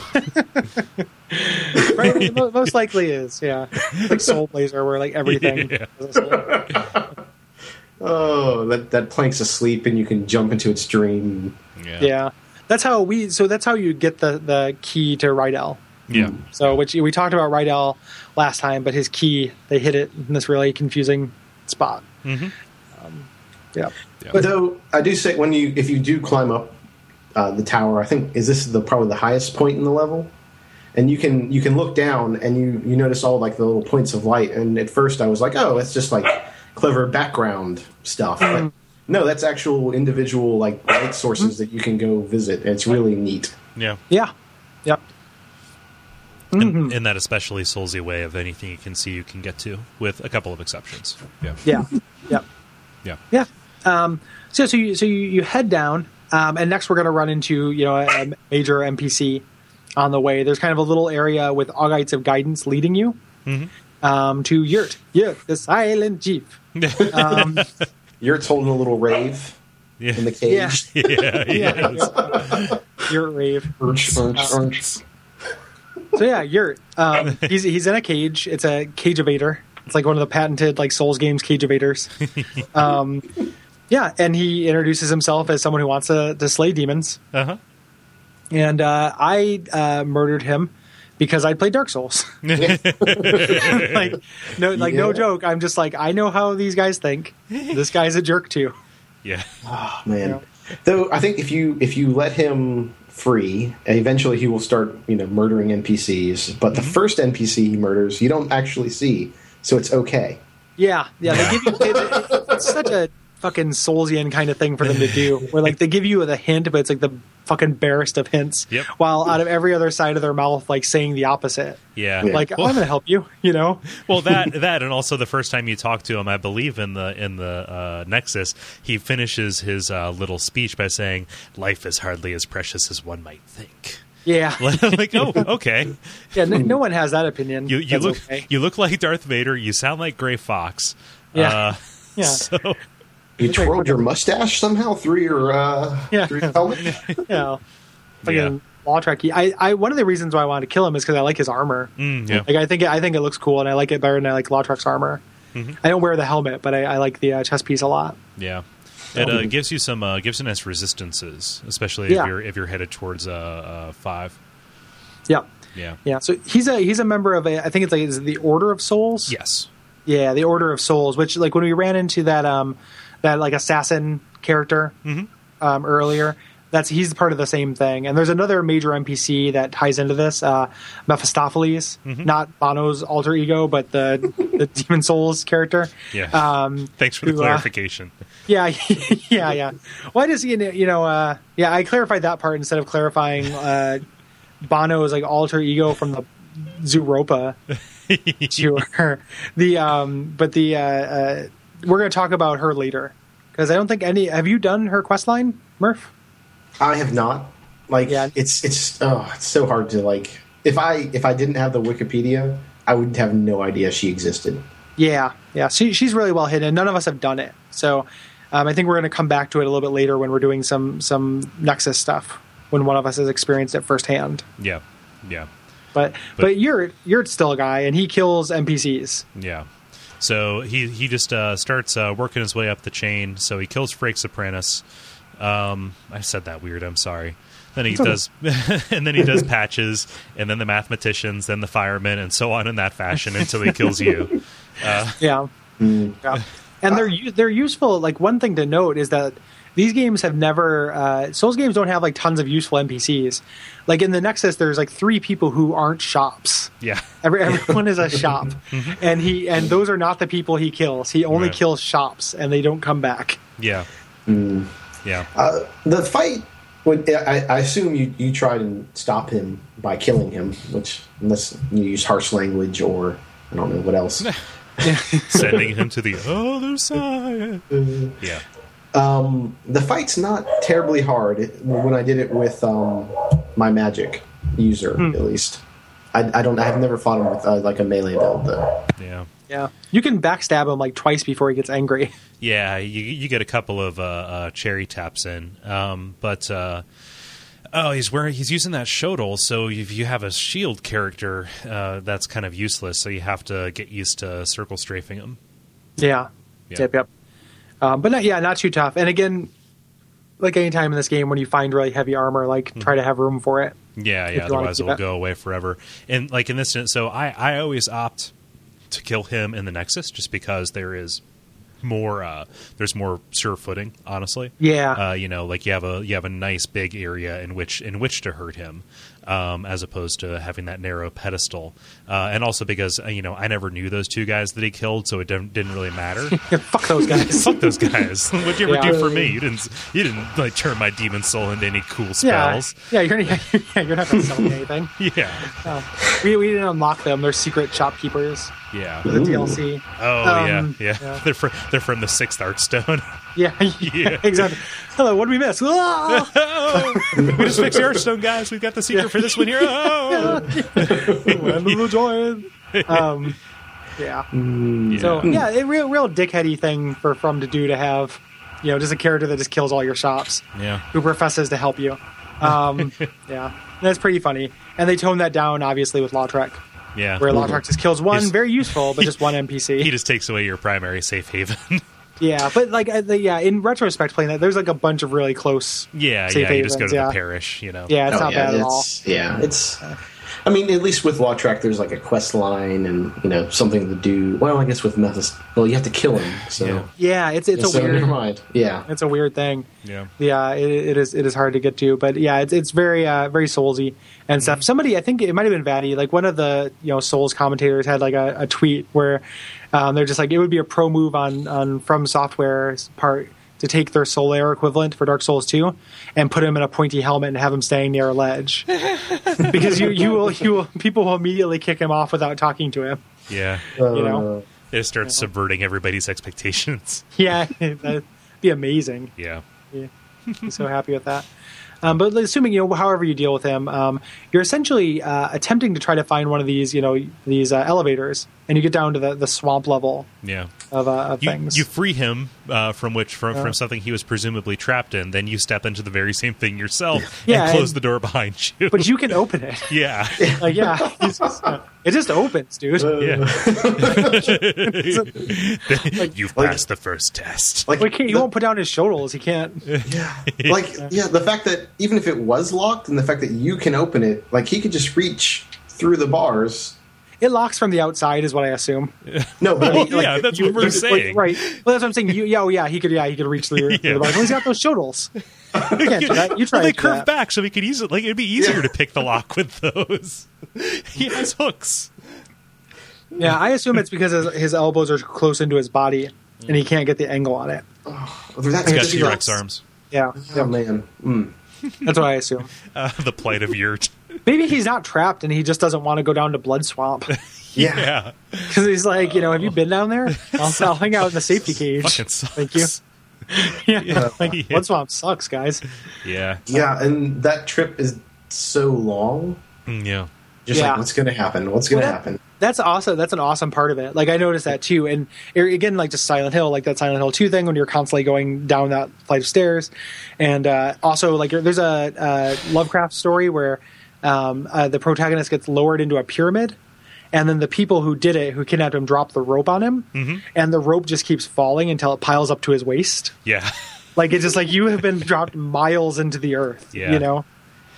Right, most likely is, yeah. Like Soul Blazer, where like everything. Yeah. has. Oh, that that plank's asleep and you can jump into its dream. Yeah. that's how we. So that's how you get the the key to Rydell. Yeah. So which we talked about Rydell last time, but his key they hit it in this really confusing spot. Mm-hmm. Yeah. Yeah. But Though I do say when you if you do climb up uh, the tower, I think is this the probably the highest point in the level, and you can you can look down and you you notice all like the little points of light. And at first I was like, oh, it's just like clever background stuff. But no, that's actual individual like light sources that you can go visit. And it's really neat. Yeah. yeah. Yep. In, in that especially soulsy way of anything you can see, you can get to, with a couple of exceptions. Yeah. Yeah. Yep. Yeah. Yeah. Um, so so you, so you, you head down, um, and next we're going to run into you know a, a major NPC on the way. There's kind of a little area with Augites of Guidance leading you um, to Yurt. Yurt, the silent chief. Um, Yurt's holding a little rave yeah. in the cage. Yeah. yeah. Yeah. yeah. Yurt rave. Urch, urch, urch. So yeah, Yurt. Um, he's he's in a cage. It's a cage evader. It's like one of the patented like Souls games cage evaders. Um, yeah, and he introduces himself as someone who wants to, to slay demons. Uh huh. and uh, I uh, murdered him because I played Dark Souls. like no, like no joke. I'm just like I know how these guys think. This guy's a jerk too. Yeah. Oh, man. Though I think if you if you let him free, eventually he will start you know murdering NPCs. But the first NPC he murders, you don't actually see, so it's okay. Yeah, yeah. They give you they, they- it's such a fucking Soulsian kind of thing for them to do, where like they give you the hint, but it's like the fucking barest of hints. Yep. While out of every other side of their mouth, like saying the opposite. Yeah. Yeah. Like well, I'm gonna help you. You know. well, that that and also the first time you talk to him, I believe in the in the uh, Nexus, he finishes his uh, little speech by saying, "Life is hardly as precious as one might think." Yeah. like, oh, okay. Yeah. No, no one has that opinion. You you That's look okay. you look like Darth Vader. You sound like Gray Fox. Yeah. Uh, Yeah. So You twirled your mustache somehow through your uh, Yeah. through your helmet. Yeah. Fucking Yeah. Lautrec. I, I one of the reasons why I wanted to kill him is because I like his armor. mm, yeah. Like I think I think it looks cool, and I like it better than I like Lautrec's armor. Mm-hmm. I don't wear the helmet, but I, I like the uh, chest piece a lot. Yeah. It uh, gives you some uh, gives you nice resistances, especially Yeah. if you're if you're headed towards uh, uh, five. Yeah, Yeah. yeah. So he's a he's a member of a I think it's like is it the Order of Souls. Yes. Yeah, the Order of Souls. Which like when we ran into that um that like assassin character Mm-hmm. um, earlier. That's he's part of the same thing. And there's another major NPC that ties into this, uh, Mephistopheles, Mm-hmm. not Bono's alter ego, but the the Demon Souls character. Yeah. Um, Thanks for the who, uh, clarification. Yeah, yeah, yeah. Why does just you know, uh, yeah, I clarified that part instead of clarifying uh, Bono's like alter ego from the Zooropa to her. The um, but the uh, uh, we're going to talk about her later because I don't think any. Have you done her quest line, Murph? I have not. Like Yeah. it's it's oh it's so hard to like if I if I didn't have the Wikipedia, I would have no idea she existed. Yeah, yeah. She, she's really well hidden. None of us have done it, so um, I think we're going to come back to it a little bit later when we're doing some some Nexus stuff when one of us has experienced it firsthand. Yeah. Yeah. But But- but, you're you're still a guy, and he kills NPCs. Yeah. So he he just uh, starts uh, working his way up the chain. So he kills Frank Sopranos. Um, I said that weird. I'm sorry. Then he does, and then he does patches, and then the mathematicians, then the firemen, and so on in that fashion until he kills you. Uh, Yeah, yeah. And they're they're useful. Like one thing to note is that these games have never uh, Souls games don't have like tons of useful NPCs. Like in the Nexus, there's like three people who aren't shops. yeah. Every, everyone is a shop, and he and those are not the people he kills. He only Right. kills shops, and they don't come back. Yeah. Yeah. Uh, the fight. When, I, I assume you, you tried and stop him by killing him, which unless you use harsh language or I don't know what else. Sending him to the other side. Yeah. Um, the fight's not terribly hard it, when I did it with um, my magic user, at least. I, I don't. I have never fought him with uh, like a melee build though. Yeah. Yeah, you can backstab him like twice before he gets angry. Yeah, you you get a couple of uh, uh, cherry taps in, um, but uh, oh, he's wearing he's using that Shotel. So if you have a shield character, uh, that's kind of useless. So you have to get used to circle strafing him. Yeah. Yeah. Yep. Yep. Um, but not, yeah, not too tough. And again, like any time in this game when you find really heavy armor, like try to have room for it. Yeah, yeah. Otherwise, it'll it. go away forever. And like in this instance, so I I always opt to kill him in the Nexus just because there is more uh there's more sure footing honestly Yeah. uh you know like you have a you have a nice big area in which in which to hurt him um as opposed to having that narrow pedestal uh and also because uh, you know i never knew those two guys that he killed so it didn't, didn't really matter Fuck those guys. fuck those guys what'd you ever Yeah. do for me you didn't you didn't like turn my demon soul into any cool spells yeah, you're yeah, you're not gonna sell me anything. yeah No. We we didn't unlock them. They're secret shopkeepers. Yeah The DLC. Oh Um, yeah, yeah, yeah. They're from they're from the sixth Archstone. Yeah, Yeah. exactly. Hello, what did we miss? Oh, we just fixed the Archstone, guys. We've got the secret for this one here. Oh, Land of the joy. Um, yeah. So yeah, a real real dickheady thing for From to do to have, you know, just a character that just kills all your shops yeah, who professes to help you. Um, yeah, that's pretty funny. And they tone that down obviously with Lautrec, yeah. where Lautrec just kills one, He's- very useful, but just one NPC. He just takes away your primary safe haven. yeah, but like uh, the, yeah, in retrospect, playing that, there's like a bunch of really close. yeah, Safe yeah. You just go to yeah. the parish, you know. Yeah, it's Oh, not yeah, bad at all. Yeah, it's. I mean, at least with Lautrec, there's like a quest line and you know something to do. Well, I guess with Mephis, well, you have to kill him. So, Yeah. Yeah, it's it's a so weird. never mind. Yeah, It's a weird thing. yeah. Yeah, it, it is. It is hard to get to, but yeah, it's it's very uh, very soulsy and stuff. Somebody, I think it might have been Vaati, like one of the you know Souls commentators had like a, a tweet where um, they're just like it would be a pro move on on From Software's part to take their Solaire equivalent for Dark Souls two and put him in a pointy helmet and have him standing near a ledge because you you will you will people will immediately kick him off without talking to him. Yeah. You know, It just starts subverting everybody's expectations. yeah, that'd be amazing. Yeah. I'm so happy with that. Um, but assuming you know, however you deal with him, um, you're essentially uh, attempting to try to find one of these, you know, these uh, elevators, and you get down to the, the swamp level Yeah. of, uh, of You, things. you free him uh, from which from, Yeah. from something he was presumably trapped in. Then you step into the very same thing yourself Yeah, and close and- the door behind you. but you can open it. yeah, like, yeah, it's just, uh, it just opens, dude. yeah. You've passed the first test. like Well, he, can't, he won't put down his shoulders. He can't. Yeah. like yeah, the fact that even if it was locked and the fact that you can open it, like he could just reach through the bars. It locks from the outside, is what I assume. No, but I mean, yeah, that's You- what we're like, saying. right? Well, that's what I'm saying. You, yeah, oh, yeah, he could. Yeah, he could reach through, through the bars. Well, he's got those shoulders. You can't do that. You try well, they curve that. back, so we could easily like it'd be easier Yeah. to pick the lock with those. he has hooks. Yeah, I assume it's because his, his elbows are close into his body, and he can't get the angle on it. Oh, that's He's got T-Rex T Rex arms. Yeah, Oh man, mm. that's what I assume. Uh, the plight of Yurt. Maybe he's not trapped, and he just doesn't want to go down to Blood Swamp yeah. Yeah, because he's like, you know, have you been down there? I'll, I'll hang out in the safety cage. fucking sucks. Thank you. Yeah, like, Yeah. Blood Swamp sucks, guys. Yeah, Yeah, and that trip is so long. Mm, yeah. Just Yeah. like, what's going to happen? What's going to Well, that- happen? That's awesome. That's an awesome part of it. Like I noticed that too, and er, again, like just Silent Hill, like that Silent Hill two thing when you're constantly going down that flight of stairs, and uh, also like there's a, uh Lovecraft story where um, uh, the protagonist gets lowered into a pyramid, and then the people who did it, who kidnapped him, drop the rope on him, and the rope just keeps falling until it piles up to his waist. Yeah. Like it's just like you have been dropped miles into the earth. Yeah. You know,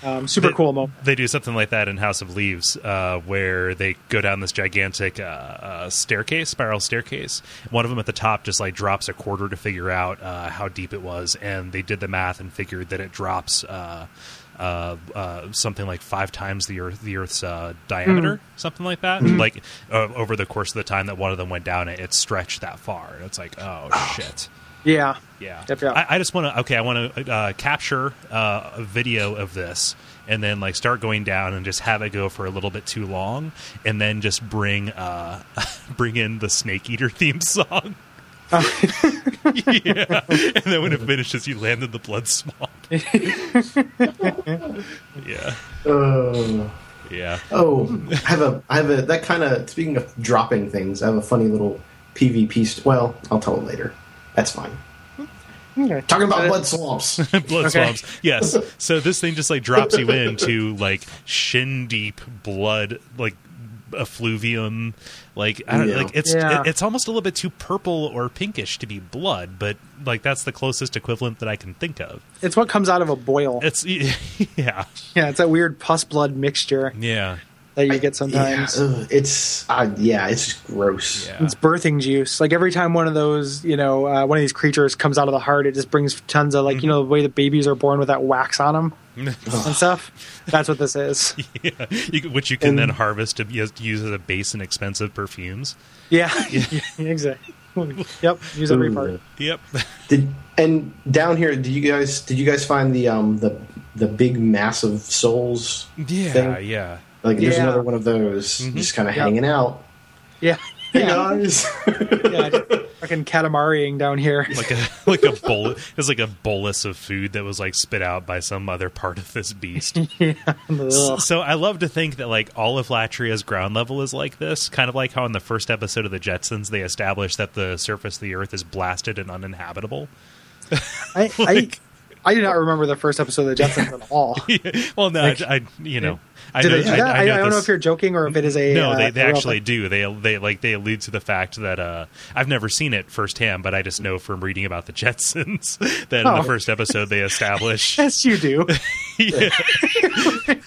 um, super They- cool moment. They do something like that in House of Leaves, uh, where they go down this gigantic uh, uh, staircase, spiral staircase. One of them at the top just like drops a quarter to figure out uh, how deep it was, and they did the math and figured that it drops. Uh, uh, something like five times the Earth, the Earth's uh, diameter, something like that. Like uh, over the course of the time that one of them went down, it, it stretched that far. And it's like, oh shit. Yeah. Yeah. I, I just want to. Okay, I want to uh, capture uh, a video of this, and then like start going down and just have it go for a little bit too long, and then just bring uh, bring in the Snake Eater theme song. yeah, and then when it finishes, you land in the blood swamp. yeah, Uh, yeah. oh, I have a, I have a, that kind of, speaking of dropping things, I have a funny little PvP. St- well, I'll tell it later. That's fine. Okay. Talking about Uh, blood swamps. blood Okay. swamps. Yes. So this thing just like drops you into like shin deep blood, like effluvium. Like I don't Yeah. like it's Yeah. it- it's almost a little bit too purple or pinkish to be blood, but like that's the closest equivalent that I can think of. It's what comes out of a boil. It's yeah, yeah, it's that weird pus blood mixture yeah, that you get sometimes. Yeah, ugh, it's uh, yeah, it's gross. yeah. It's birthing juice. Like every time one of those, you know, uh, one of these creatures comes out of the heart, it just brings tons of like, you know, the way the babies are born with that wax on them and stuff. That's what this is. yeah. You, which you can And- then harvest to use, use as a base in expensive perfumes. Yeah, exactly. Yep, use every part. Yep. Did and down here, did you guys did you guys find the um the the big massive souls? Yeah, thing? yeah. Like there's another one of those mm-hmm. just kind of Yep. hanging out. Yeah, Hey yeah, guys. yeah. Fucking catamarying down here. Like a like a bowl. It was like a bolus of food that was like spit out by some other part of this beast. Ugh. So I love to think that like all of Latria's ground level is like this, kind of like how in the first episode of the Jetsons they established that the surface of the Earth is blasted and uninhabitable. I, I, I do not remember the first episode of the Jetsons at all. well, no, Like- I, I you know I know, they do that? I, I, don't know if you're joking or if it is a. No, uh, they, they actually thing. do. They they like they allude to the fact that uh, I've never seen it firsthand, but I just know from reading about the Jetsons that in Oh. the first episode they establish Yes, you do. Yeah.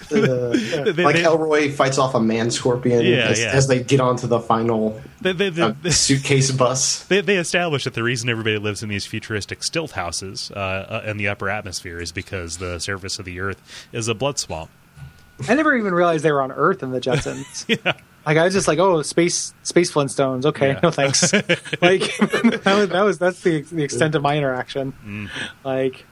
They- like they- Elroy fights off a man scorpion Yeah, as, yeah. as they get onto the final they, they, they, uh, suitcase bus. They, they establish that the reason everybody lives in these futuristic stilt houses uh, uh, in the upper atmosphere is because the surface of the Earth is a blood swamp. I never even realized they were on Earth in the Jetsons. Like I was just like, oh, space space Flintstones. Okay, Yeah. no thanks. like that was, that was that's the the extent of my interaction. Mm. Like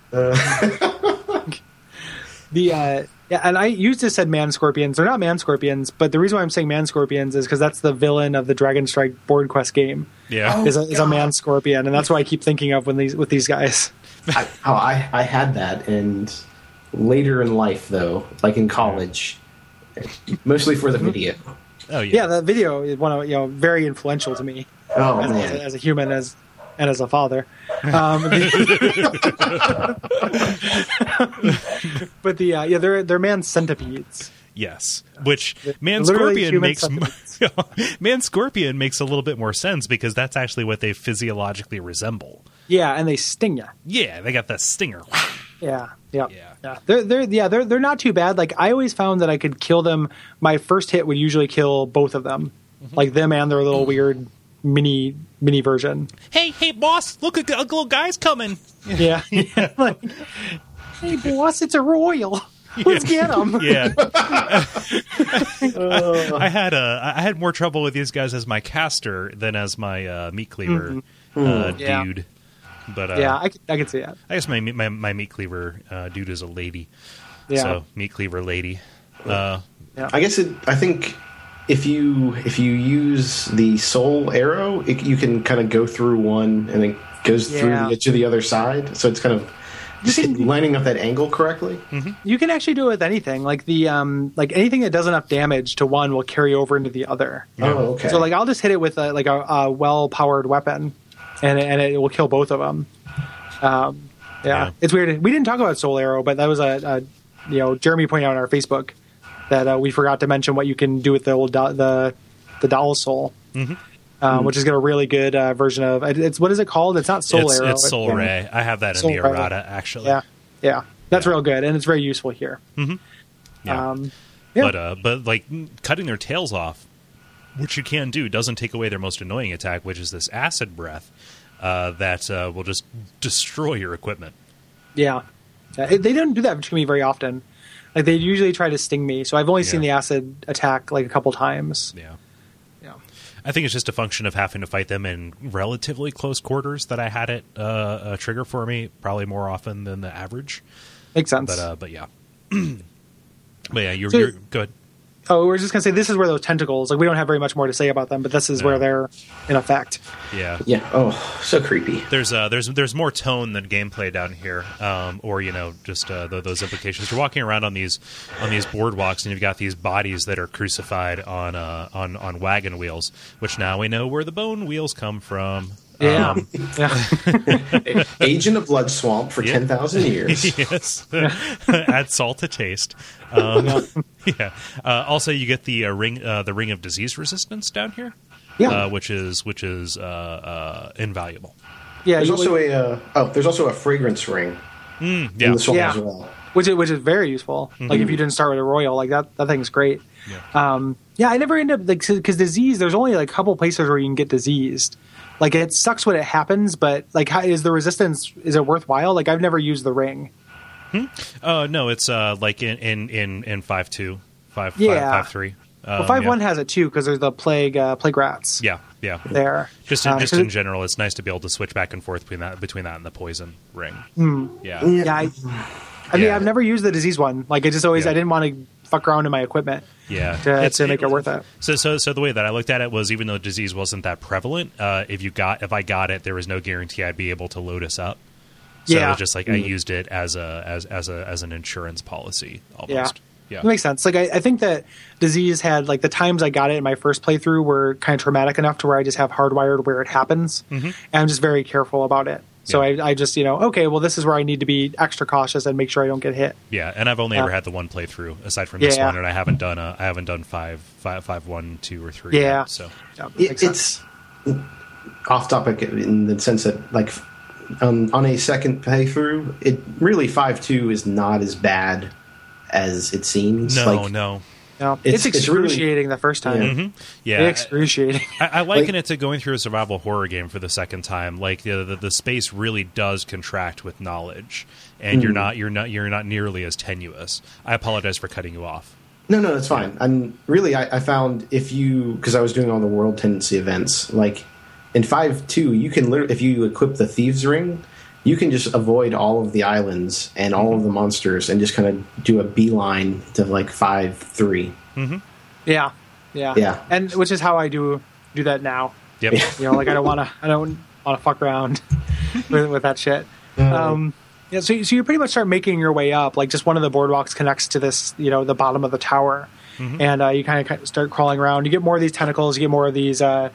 the uh, yeah, and I used to said man scorpions. They're not man scorpions, but the reason why I'm saying man scorpions is because that's the villain of the Dragon Strike board quest game. Yeah. is a, is a man scorpion, and that's what I keep thinking of when these with these guys. I, oh, I I had that, and later in life, though, like in college, mostly for the video. Oh yeah. Yeah, that video is one of you know very influential to me. Oh as, as, a, man, as a human as and as a father. Um, the- but the uh, yeah, they're they're man centipedes. Yes. Which man scorpion makes man scorpion makes a little bit more sense because that's actually what they physiologically resemble. Yeah, and they sting you. Yeah, they got that stinger. Yeah, yeah, Yeah. Yeah. They're they're yeah they're they're not too bad. Like I always found that I could kill them. My first hit would usually kill both of them, like them and their little weird mini mini version. hey, hey, boss! Look, a, a little guy's coming. Yeah, yeah. like, hey boss, it's a royal. Let's get him. Yeah. I had uh, I had more trouble with these guys as my caster than as my uh, meat cleaver uh, Yeah. dude. But uh, Yeah, I could, I could see that. I guess my my, my meat cleaver uh, dude is a lady. Yeah. So meat cleaver lady. Uh, I guess it. I think if you if you use the soul arrow, it, you can kind of go through one and it goes through Yeah. the, to the other side. So it's kind of just can- lining up that angle correctly. You can actually do it with anything. Like the um, like anything that does enough damage to one will carry over into the other. Oh, okay. So like I'll just hit it with a, like a, a well powered weapon, and it, and it will kill both of them. Um, yeah. Yeah. it's weird. We didn't talk about Soul Arrow, but that was a, a you know Jeremy pointed out on our Facebook that uh, we forgot to mention what you can do with the old do- the the doll soul. Um, which is got a really good uh, version of it's what is it called? It's not Soul it's, Arrow. it's Soul. Ray. I have that in Soul the Ray. errata actually. Yeah, yeah, that's Yeah. real good, and it's very useful here. Yeah. Um, yeah. But uh, but like cutting their tails off, which you can do, doesn't take away their most annoying attack, which is this acid breath uh, that uh, will just destroy your equipment. Yeah, yeah they don't do that to me very often. Like they usually try to sting me, so I've only seen the acid attack like a couple times. Yeah. Yeah, I think it's just a function of having to fight them in relatively close quarters that I had it uh, uh, trigger for me probably more often than the average. makes sense. But uh, but yeah, but yeah, you're, So- you're good. Oh, we're just gonna say this is where those tentacles. Like we don't have very much more to say about them, but this is No. where they're in effect. Yeah. Yeah. Oh, so creepy. There's uh, there's there's more tone than gameplay down here, um, or you know, just uh, th those implications. You're walking around on these on these boardwalks, and you've got these bodies that are crucified on uh, on on wagon wheels, which now we know where the bone wheels come from. Yeah, Um, yeah, Agent of Blood Swamp for Yeah. ten thousand years. yes, add salt to taste. Um, yeah. Uh, also, you get the uh, ring, uh, the ring of disease resistance down here, yeah, uh, which is which is uh, uh, invaluable. yeah. There's you- also a uh, oh, there's also a fragrance ring in Yeah, the swamp Yeah. as well. which is which is very useful. Like if you didn't start with a royal, like that that thing's great. Um, yeah, I never end up like because disease. There's only like a couple places where you can get diseased. Like it sucks when it happens, but like how, is the resistance? Is it worthwhile? Like I've never used the ring. Uh, no, it's uh, like in in in, in five two, five, Yeah. five, five three. Um, Well, five yeah. one has it too because there's the plague uh, plague rats Yeah, yeah. there. Just in, Uh, just in general, it's nice to be able to switch back and forth between that between that and the poison ring. Yeah, Yeah, I, I mean, Yeah. I've never used the disease one. Like, I just always. I didn't want to fuck around in my equipment yeah. to, to make it worth it. So, so, so the way that I looked at it was, even though disease wasn't that prevalent, uh, if you got, if I got it, there was no guarantee I'd be able to load us up. So it Yeah. was just like I used it as a as as a as an insurance policy almost. Yeah, That makes sense. Like, I, I think that disease had, like, the times I got it in my first playthrough were kind of traumatic enough to where I just have hardwired where it happens. And I'm just very careful about it. So. Yeah. I, I just, you know, okay, well, this is where I need to be extra cautious and make sure I don't get hit. yeah. And I've only Yeah. ever had the one playthrough aside from this Yeah. one, and I haven't done a I haven't done five five five one two or three. Yeah. yet, so Yeah, It, it's off topic in the sense that like um, on a second playthrough, it really five two is not as bad as it seems. no, like, no. No, it's- it's, it's really- excruciating the first time. Mhm. Yeah, Excruciating. I, I liken it to going through a survival horror game for the second time. Like the, the the space really does contract with knowledge, and you're not you're not you're not nearly as tenuous. I apologize for cutting you off. No, no, that's fine. I'm really, I, I found if you because I was doing all the world tendency events, like in five two, you can literally if you equip the thieves ring, you can just avoid all of the islands and all of the monsters and just kind of do a beeline to like five three. Yeah, yeah, Yeah. and which is how I do do that now. Yep. Yeah. You know, like I don't want to, I don't want to fuck around with, with that shit. Um, yeah, so so you pretty much start making your way up. Like just one of the boardwalks connects to this, you know, the bottom of the tower, and uh, you kind of start crawling around. You get more of these tentacles. You get more of these uh,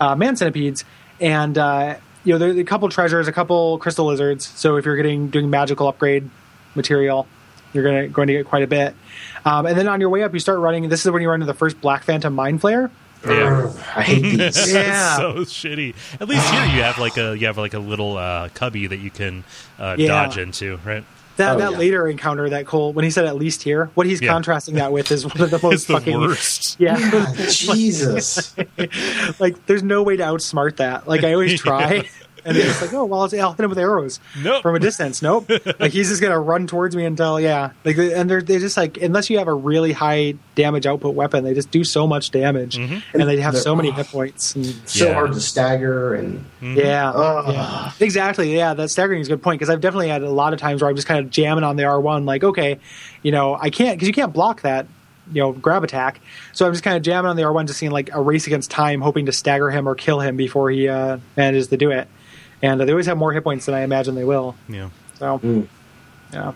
uh, man centipedes, and uh, you know, there's a couple treasures, a couple crystal lizards. So if you're getting doing magical upgrade material, you're gonna going to get quite a bit. Um, and then on your way up, you start running. This is when you run into the first Black Phantom Mind Flayer. Yeah. I hate these. Yeah. so shitty. At least here you have like a you have like a little uh, cubby that you can uh, Yeah. dodge into, right? That Oh, that yeah. later encounter that Kole when he said at least here, what he's Yeah. contrasting that with is one of the most It's the fucking worst. yeah. Jesus. like there's no way to outsmart that. Like I always try. And it's just like, oh well, I'll hit him with arrows Nope. from a distance. Nope. like he's just gonna run towards me until yeah. Like and they're they just like unless you have a really high damage output weapon, they just do so much damage, and they have so many hit points. And so Yeah. hard to stagger and Yeah, Ugh. yeah. exactly. Yeah, that staggering is a good point because I've definitely had a lot of times where I'm just kind of jamming on the R1, like, okay, you know, I can't because you can't block that, you know, grab attack. So I'm just kind of jamming on the R1, just seeing like a race against time, hoping to stagger him or kill him before he uh, manages to do it. And uh, they always have more hit points than I imagine they will. Yeah. So, Mm. yeah,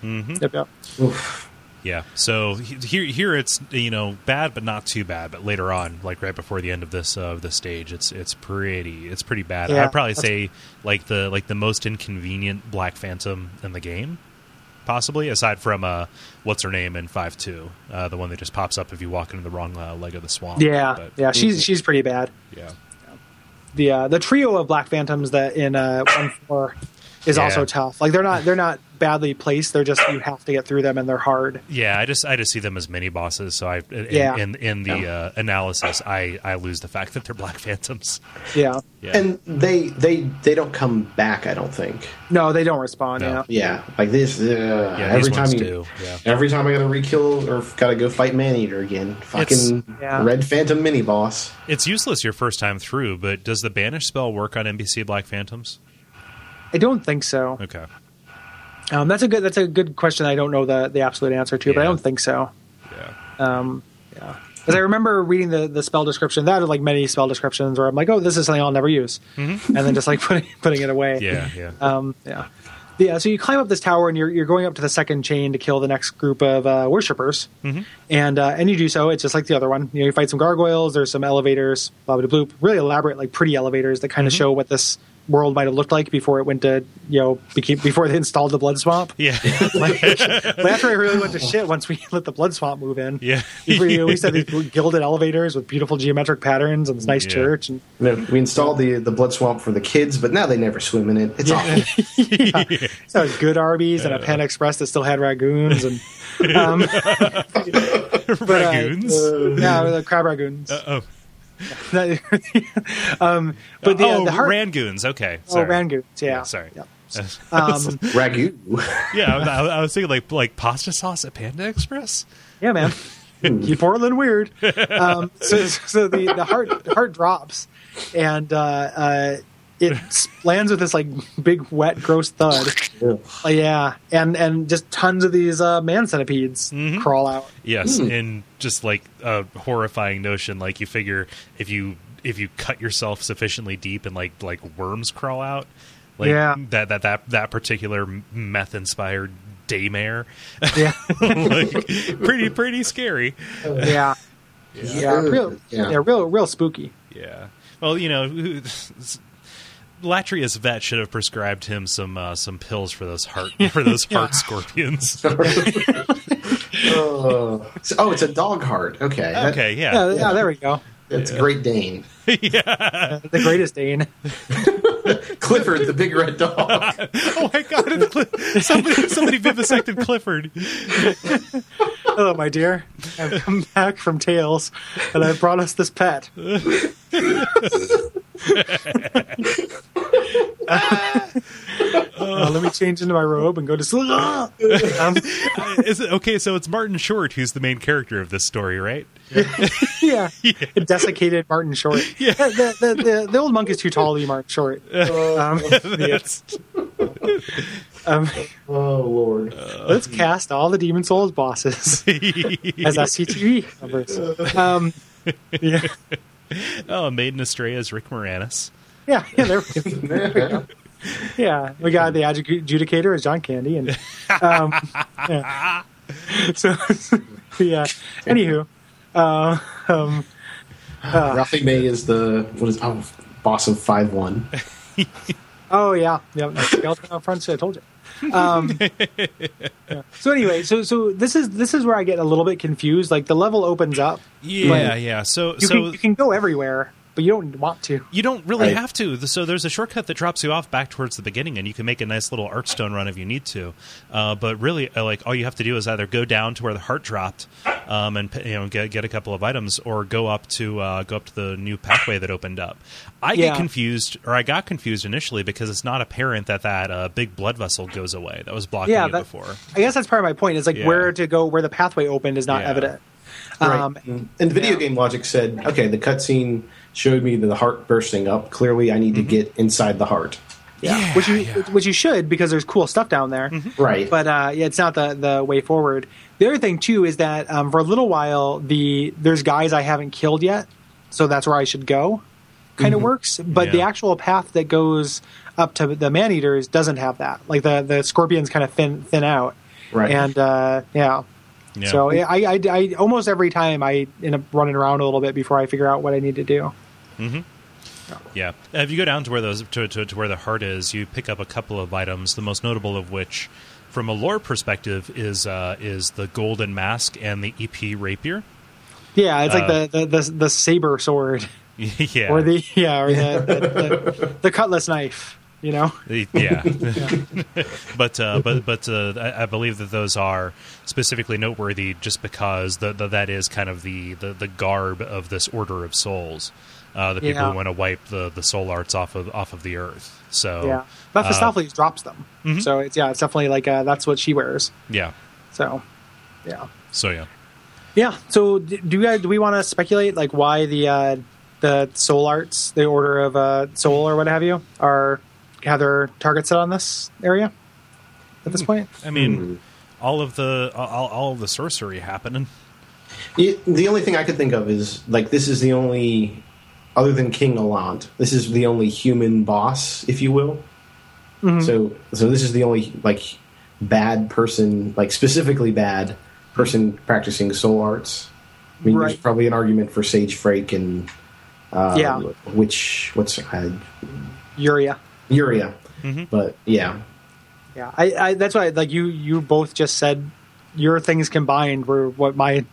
hmm yep, yep. Oof. Yeah. So here, here it's you know bad, but not too bad. But later on, like right before the end of this uh, of the stage, it's it's pretty it's pretty bad. Yeah, I'd probably say like the like the most inconvenient Black Phantom in the game, possibly aside from uh what's her name in five two, uh, the one that just pops up if you walk into the wrong uh, leg of the swamp. Yeah, But, yeah. She's she's pretty bad. yeah. The uh, the trio of black phantoms that in uh, one four is Yeah. also tough. Like they're not they're not badly placed. They're just you have to get through them and they're hard. Yeah, I just I just see them as mini bosses. So I in, Yeah. in in the uh, analysis, I I lose the fact that they're Black Phantoms. Yeah. Yeah. And they they they don't come back. I don't think. No, they don't respond. No. Yeah. Yeah, like this. Uh, yeah, every time you, do. Yeah. every time I gotta re-kill or gotta go fight Maneater again. Fucking Yeah. Red Phantom mini boss. It's useless your first time through, but does the banish spell work on NPC Black Phantoms? I don't think so. Okay. Um, that's a good that's a good question. I don't know the the absolute answer to, but I don't think so. Yeah. Um, yeah. Because I remember reading the, the spell description. That like many spell descriptions where I'm like, oh, this is something I'll never use, and then just like putting putting it away. Yeah. Yeah. Um, yeah. Yeah, so you climb up this tower and you're you're going up to the second chain to kill the next group of uh, worshippers, Mm-hmm. and uh, and you do so. It's just like the other one. You know, you fight some gargoyles. There's some elevators, blah blah blah. Really elaborate, like pretty elevators that Mm-hmm. kind of show what this world might have looked like before it went to you know became, before they installed the blood swamp. Yeah. like, but after it really went to shit once we let the blood swamp move in. Yeah. we, we had these gilded elevators with beautiful geometric patterns and this nice Yeah. church and You we installed the the blood swamp for the kids, but now they never swim in it. It's awful. So it was good Arby's and a Pan Express that still had ragoons and um, but, uh, Ragoons. yeah, the crab ragoons. oh. um, but the, uh, oh, the heart, rangoons. Okay. oh, rangoons, yeah, Sorry. yeah. Um, Ragu. yeah, I, I was thinking like like pasta sauce at Panda Express. Yeah, man. Keep Portland weird. Um, so, so the, the heart the heart drops, and uh, uh, it lands with this like big wet gross thud. Uh, yeah, and and just tons of these uh, man centipedes Mm-hmm. crawl out. Yes, and just like a horrifying notion. Like you figure if you if you cut yourself sufficiently deep and like like worms crawl out. Like Yeah. that that that that particular meth inspired daymare, Yeah, like pretty pretty scary. yeah, yeah, real, Yeah. yeah, real, real spooky. Yeah. Well, you know, who- Latria's vet should have prescribed him some uh, some pills for those heart for those heart scorpions. oh, oh, it's a dog heart. Okay. That- Okay, Yeah, yeah. yeah, there we go. It's Great Dane. yeah. The greatest Dane. Clifford, the big red dog. Oh my god! It's Cli- somebody somebody vivisected Clifford. Hello, my dear. I've come back from Tails, and I've brought us this pet. Uh, let me change into my robe and go to sleep. Um, Is it okay? So it's Martin Short who's the main character of this story, right? Yeah. it desiccated Martin Short. Yeah, the, the, the, the old monk is too tall to be Martin Short. Um, That's, um, Oh Lord. let's cast all the Demon Souls bosses as SCTV numbers. Um, yeah, oh, Maiden Astraea is Rick Moranis. yeah, yeah. There, there we go. Yeah, we got the adjudicator as John Candy, and um, yeah. so yeah. Anywho, uh, um, Ralphie May is the what is oh boss of five one. oh yeah, yeah. Skeleton out front. So I told you. Um, yeah. So anyway, so so this is this is where I get a little bit confused. Like the level opens up, Yeah, yeah. So you so can you can go everywhere, but you don't want to. You don't really Right. have to. So there's a shortcut that drops you off back towards the beginning, and you can make a nice little Archstone run if you need to. Uh, but really, uh, like all you have to do is either go down to where the heart dropped, um, and you know get get a couple of items, or go up to uh, go up to the new pathway that opened up. I Yeah. get confused, or I got confused initially because it's not apparent that that uh, big blood vessel goes away that was blocking Yeah, you that- before. I guess that's part of my point. Is like Yeah. where to go, where the pathway opened is not Yeah. evident. Right. Um, and the video yeah. game logic said, okay, the cutscene showed me the heart bursting up. Clearly, I need to get inside the heart. yeah, which you yeah. which you should because there's cool stuff down there. Right. But uh, yeah, it's not the the way forward. The other thing too is that um, for a little while the there's guys I haven't killed yet, so that's where I should go. Kind of works, but the actual path that goes up to the man eaters doesn't have that. Like the the scorpions kind of thin thin out, right. and uh, yeah. Yeah. So I, I, I almost every time I end up running around a little bit before I figure out what I need to do. Yeah, if you go down to where those to, to, to where the heart is, you pick up a couple of items. The most notable of which, from a lore perspective, is uh, is the golden mask and the EP rapier. Yeah, it's like Uh, the, the, the the saber sword yeah, or the yeah or the the, the, the cutlass knife. You know, The- yeah. but uh, but but uh, I, I believe that those are specifically noteworthy just because the, the that is kind of the, the, the garb of this order of souls. Uh, the people Yeah. who want to wipe the, the soul arts off of off of the earth. So yeah. uh, Mephistopheles drops them, mhm. so it's yeah, it's definitely like uh, that's what she wears. yeah. So, yeah, So yeah. yeah. So do we do we want to speculate like why the uh, the soul arts, the order of uh, soul or what have you, are have their targets set on this area at this point? I mean, all of the all, all of the sorcery happening. It- the only thing I could think of is like this is the only, other than King Allant, this is the only human boss, if you will. So so this is the only like bad person, like specifically bad person practicing soul arts. I mean, there's probably an argument for Sage Freke and uh, Yeah. which what's uh, Yuria. Yuria, but yeah, Yeah, I, I that's why like you you both just said your things combined were what my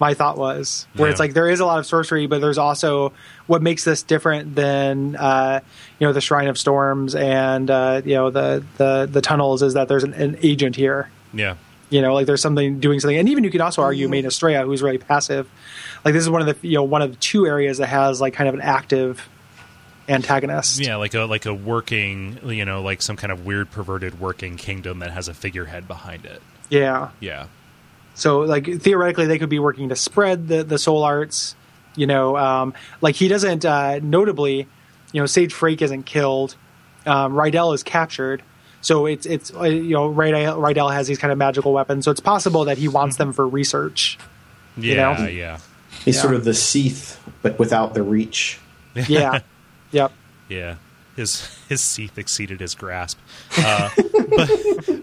my thought was. Where it's like there is a lot of sorcery, but there's also what makes this different than uh, you know the Shrine of Storms and uh, you know the the the tunnels is that there's an, an agent here. Yeah. You know, like there's something doing something, and even you could also argue Maiden Astraea, who's really passive. Like this is one of the you know one of the two areas that has like kind of an active antagonist. Yeah, like a like a working, you know, like some kind of weird perverted working kingdom that has a figurehead behind it. yeah. Yeah. So like theoretically, they could be working to spread the the soul arts. You know, um, like he doesn't uh, notably, you know, Sage Freke isn't killed. Um, Rydell is captured. So it's it's uh, you know Rydell, Rydell has these kind of magical weapons. So it's possible that he wants them for research. Yeah, know? yeah. he's Yeah. sort of the Seath, but without the reach. Yeah. yep. Yeah, his his teeth exceeded his grasp. Uh, but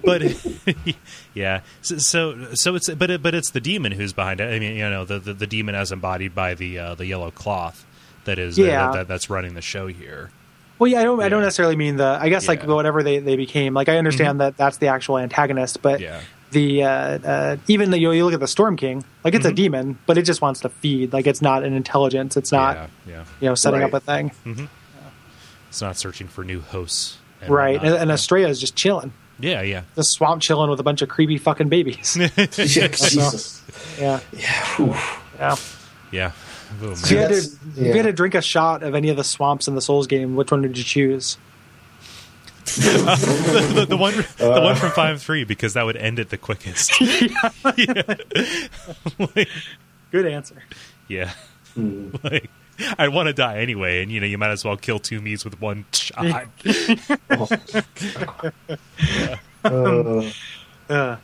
but yeah, so, so so it's but it, but it's the demon who's behind it. I mean, you know, the the, the demon as embodied by the uh, the yellow cloth that is uh, Yeah. that, that's running the show here. Well, yeah, I don't. I don't necessarily mean the. I guess like Yeah. Mm-hmm. whatever they, they became. Like I understand that that's the actual antagonist, but Yeah. the uh, uh, even the, you, know, you look at the Storm King, like it's a demon, but it just wants to feed. Like it's not an intelligence. It's not Mm-hmm. yeah, yeah. you know setting Right. up a thing. It's not searching for new hosts. and right and, whatnot. and Astraea is just chilling yeah, yeah. the swamp chilling with a bunch of creepy fucking babies Jesus. yeah Whew. yeah Yeah. Oh, so you had, to, That's- if you had to drink a shot of any of the swamps in the souls game which one would you choose the, the one the uh. one from five three because that would end it the quickest. like, good answer yeah. Hmm. like I want to die anyway, and you know you might as well kill two me's with one shot. Uh, uh.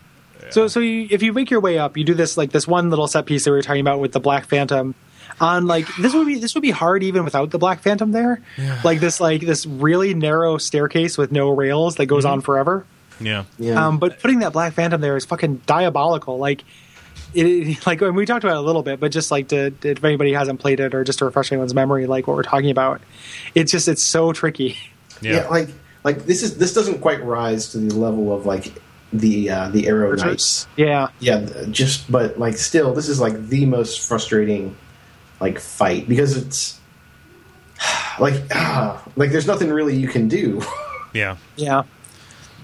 so so you, if you make your way up you do this like this one little set piece that we were talking about with the black phantom on like this would be this would be hard even without the black phantom there like this like this really narrow staircase with no rails that goes on forever yeah. yeah. Um, but putting that Black Phantom there is fucking diabolical. Like, it, like and we talked about it a little bit, but just like to, if anybody hasn't played it or just to refresh anyone's memory, like what we're talking about, it's just it's so tricky. Yeah. yeah. like like this is this doesn't quite rise to the level of like the uh, the arrow knights. Yeah, Yeah, just but like still, this is like the most frustrating like fight because it's like ah, like there's nothing really you can do. yeah. yeah,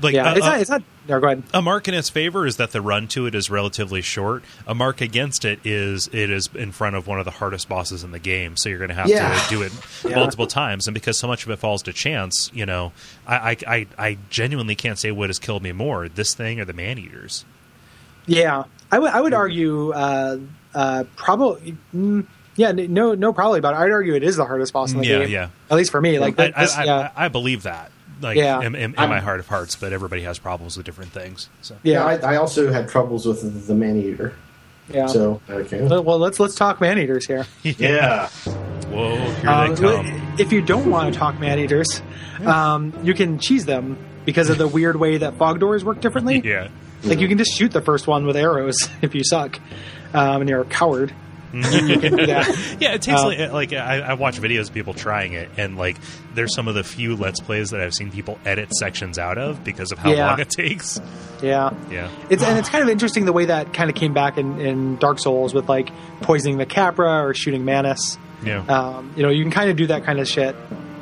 Like yeah. uh, it's uh, not. It's not. No, go ahead. a mark in its favor is that the run to it is relatively short. A mark against it is it is in front of one of the hardest bosses in the game, so you're going to have Yeah. to do it Yeah. multiple times. And because so much of it falls to chance, you know, I, I I I genuinely can't say what has killed me more: this thing or the man eaters. Yeah, I would. I would argue. Uh, uh, probably. Mm, yeah, no, no, probably about it. I'd argue it is the hardest boss in the Yeah, game. yeah. At least for me, like I, this. I, yeah, I, I believe that. Like Yeah. in, in, in my heart of hearts, but everybody has problems with different things. So yeah, I, I also had troubles with the man eater. yeah. So okay. well, well, let's let's talk man eaters here. Yeah. whoa, here Um, they come. If you don't want to talk man eaters, um, you can cheese them because of the weird way that fog doors work differently. Yeah. Like you can just shoot the first one with arrows if you suck, um, and you're a coward. You can do that. Yeah, it takes Um, like, like I, I watch videos of people trying it, and like there's some of the few let's plays that I've seen people edit sections out of because of how Yeah. long it takes. Yeah. Yeah, It's and it's kind of interesting the way that kind of came back in, in Dark Souls with like poisoning the Capra or shooting Manus. yeah, Um, you know, you can kind of do that kind of shit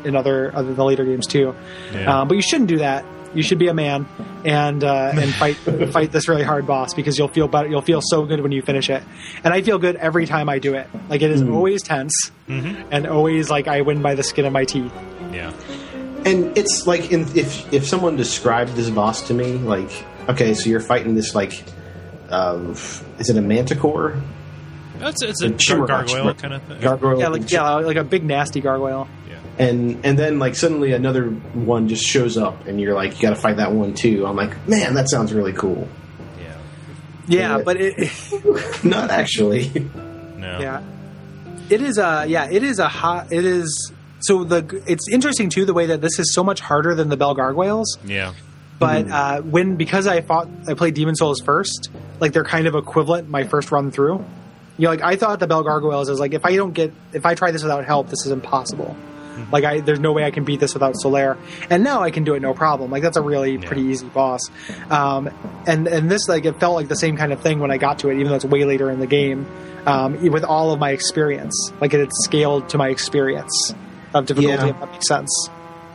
in other other the later games too. Yeah. Um, but you shouldn't do that. You should be a man and uh, and fight fight this really hard boss because you'll feel better. You'll feel so good when you finish it. And I feel good every time I do it. Like it is always tense and always like I win by the skin of my teeth. yeah, And it's like in, if if someone described this boss to me, like okay, so you're fighting this like, uh, is it a manticore? That's it's a Like, sure, gar- gargoyle kind of thing. Gargoyle. Yeah, like yeah, like a big nasty gargoyle. Yeah, and and then like suddenly another one just shows up, and you're like, you got to fight that one too. I'm like, man, that sounds really cool. yeah, Yeah, Yeah. but it, Not actually. no, yeah, it is a yeah, it is a hot. It is so the it's interesting too the way that this is so much harder than the Bell Gargoyles. Yeah. But uh, when because I fought I played Demon Souls first, like they're kind of equivalent my first run through. You know, like I thought the Bell Gargoyles is like if I don't get if I try this without help, this is impossible. Like I there's no way I can beat this without Solaire. And now I can do it no problem. Like that's a really pretty easy boss. Um, and and this like it felt like the same kind of thing when I got to it, even though it's way later in the game. Um, with all of my experience, like it had scaled to my experience of difficulty. Yeah. If that makes sense.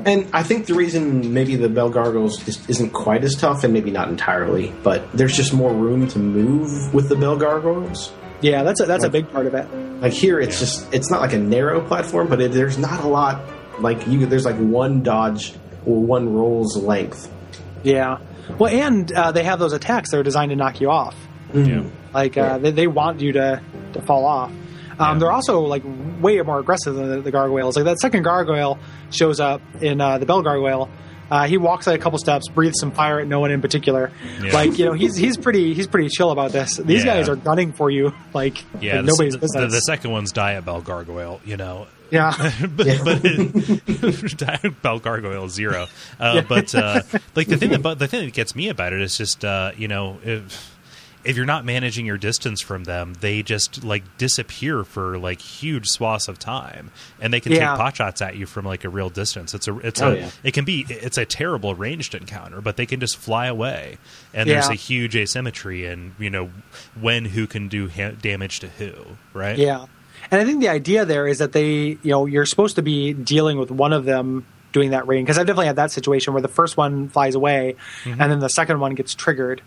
And I think the reason maybe the Bell Gargoyles is, isn't quite as tough, and maybe not entirely, but there's just more room to move with the Bell Gargoyles. Yeah, that's a, that's a big part of it. Like here, it's Yeah. just it's not like a narrow platform, but it, there's not a lot. Like you, there's like one dodge or one roll's length. Yeah. Well, and uh, they have those attacks that are designed to knock you off. Yeah. Like uh, Yeah. they, they want you to, to fall off. Um, Yeah. They're also like way more aggressive than the, the gargoyles. Like that second gargoyle shows up in uh, the bell gargoyle. Uh, he walks like a couple steps, breathes some fire at no one in particular. Yeah. Like you know, he's he's pretty he's pretty chill about this. These Yeah. guys are gunning for you like, Yeah, like the, nobody's the, business. the second one's Diet Bell Gargoyle, you know. yeah, but, Yeah. but Diet Bell Gargoyle Zero. Uh, But uh, like the thing that the thing that gets me about it is just uh, you know if if you're not managing your distance from them, they just like disappear for like huge swaths of time, and they can Yeah. take pot shots at you from like a real distance. It's a it's Oh, a yeah. it can be it's a terrible ranged encounter, but they can just fly away, and there's Yeah. a huge asymmetry in you know when who can do ha- damage to who, right? Yeah. And I think the idea there is that they, you know, you're supposed to be dealing with one of them doing that rain. Because I've definitely had that situation where the first one flies away Mm-hmm. and then the second one gets triggered.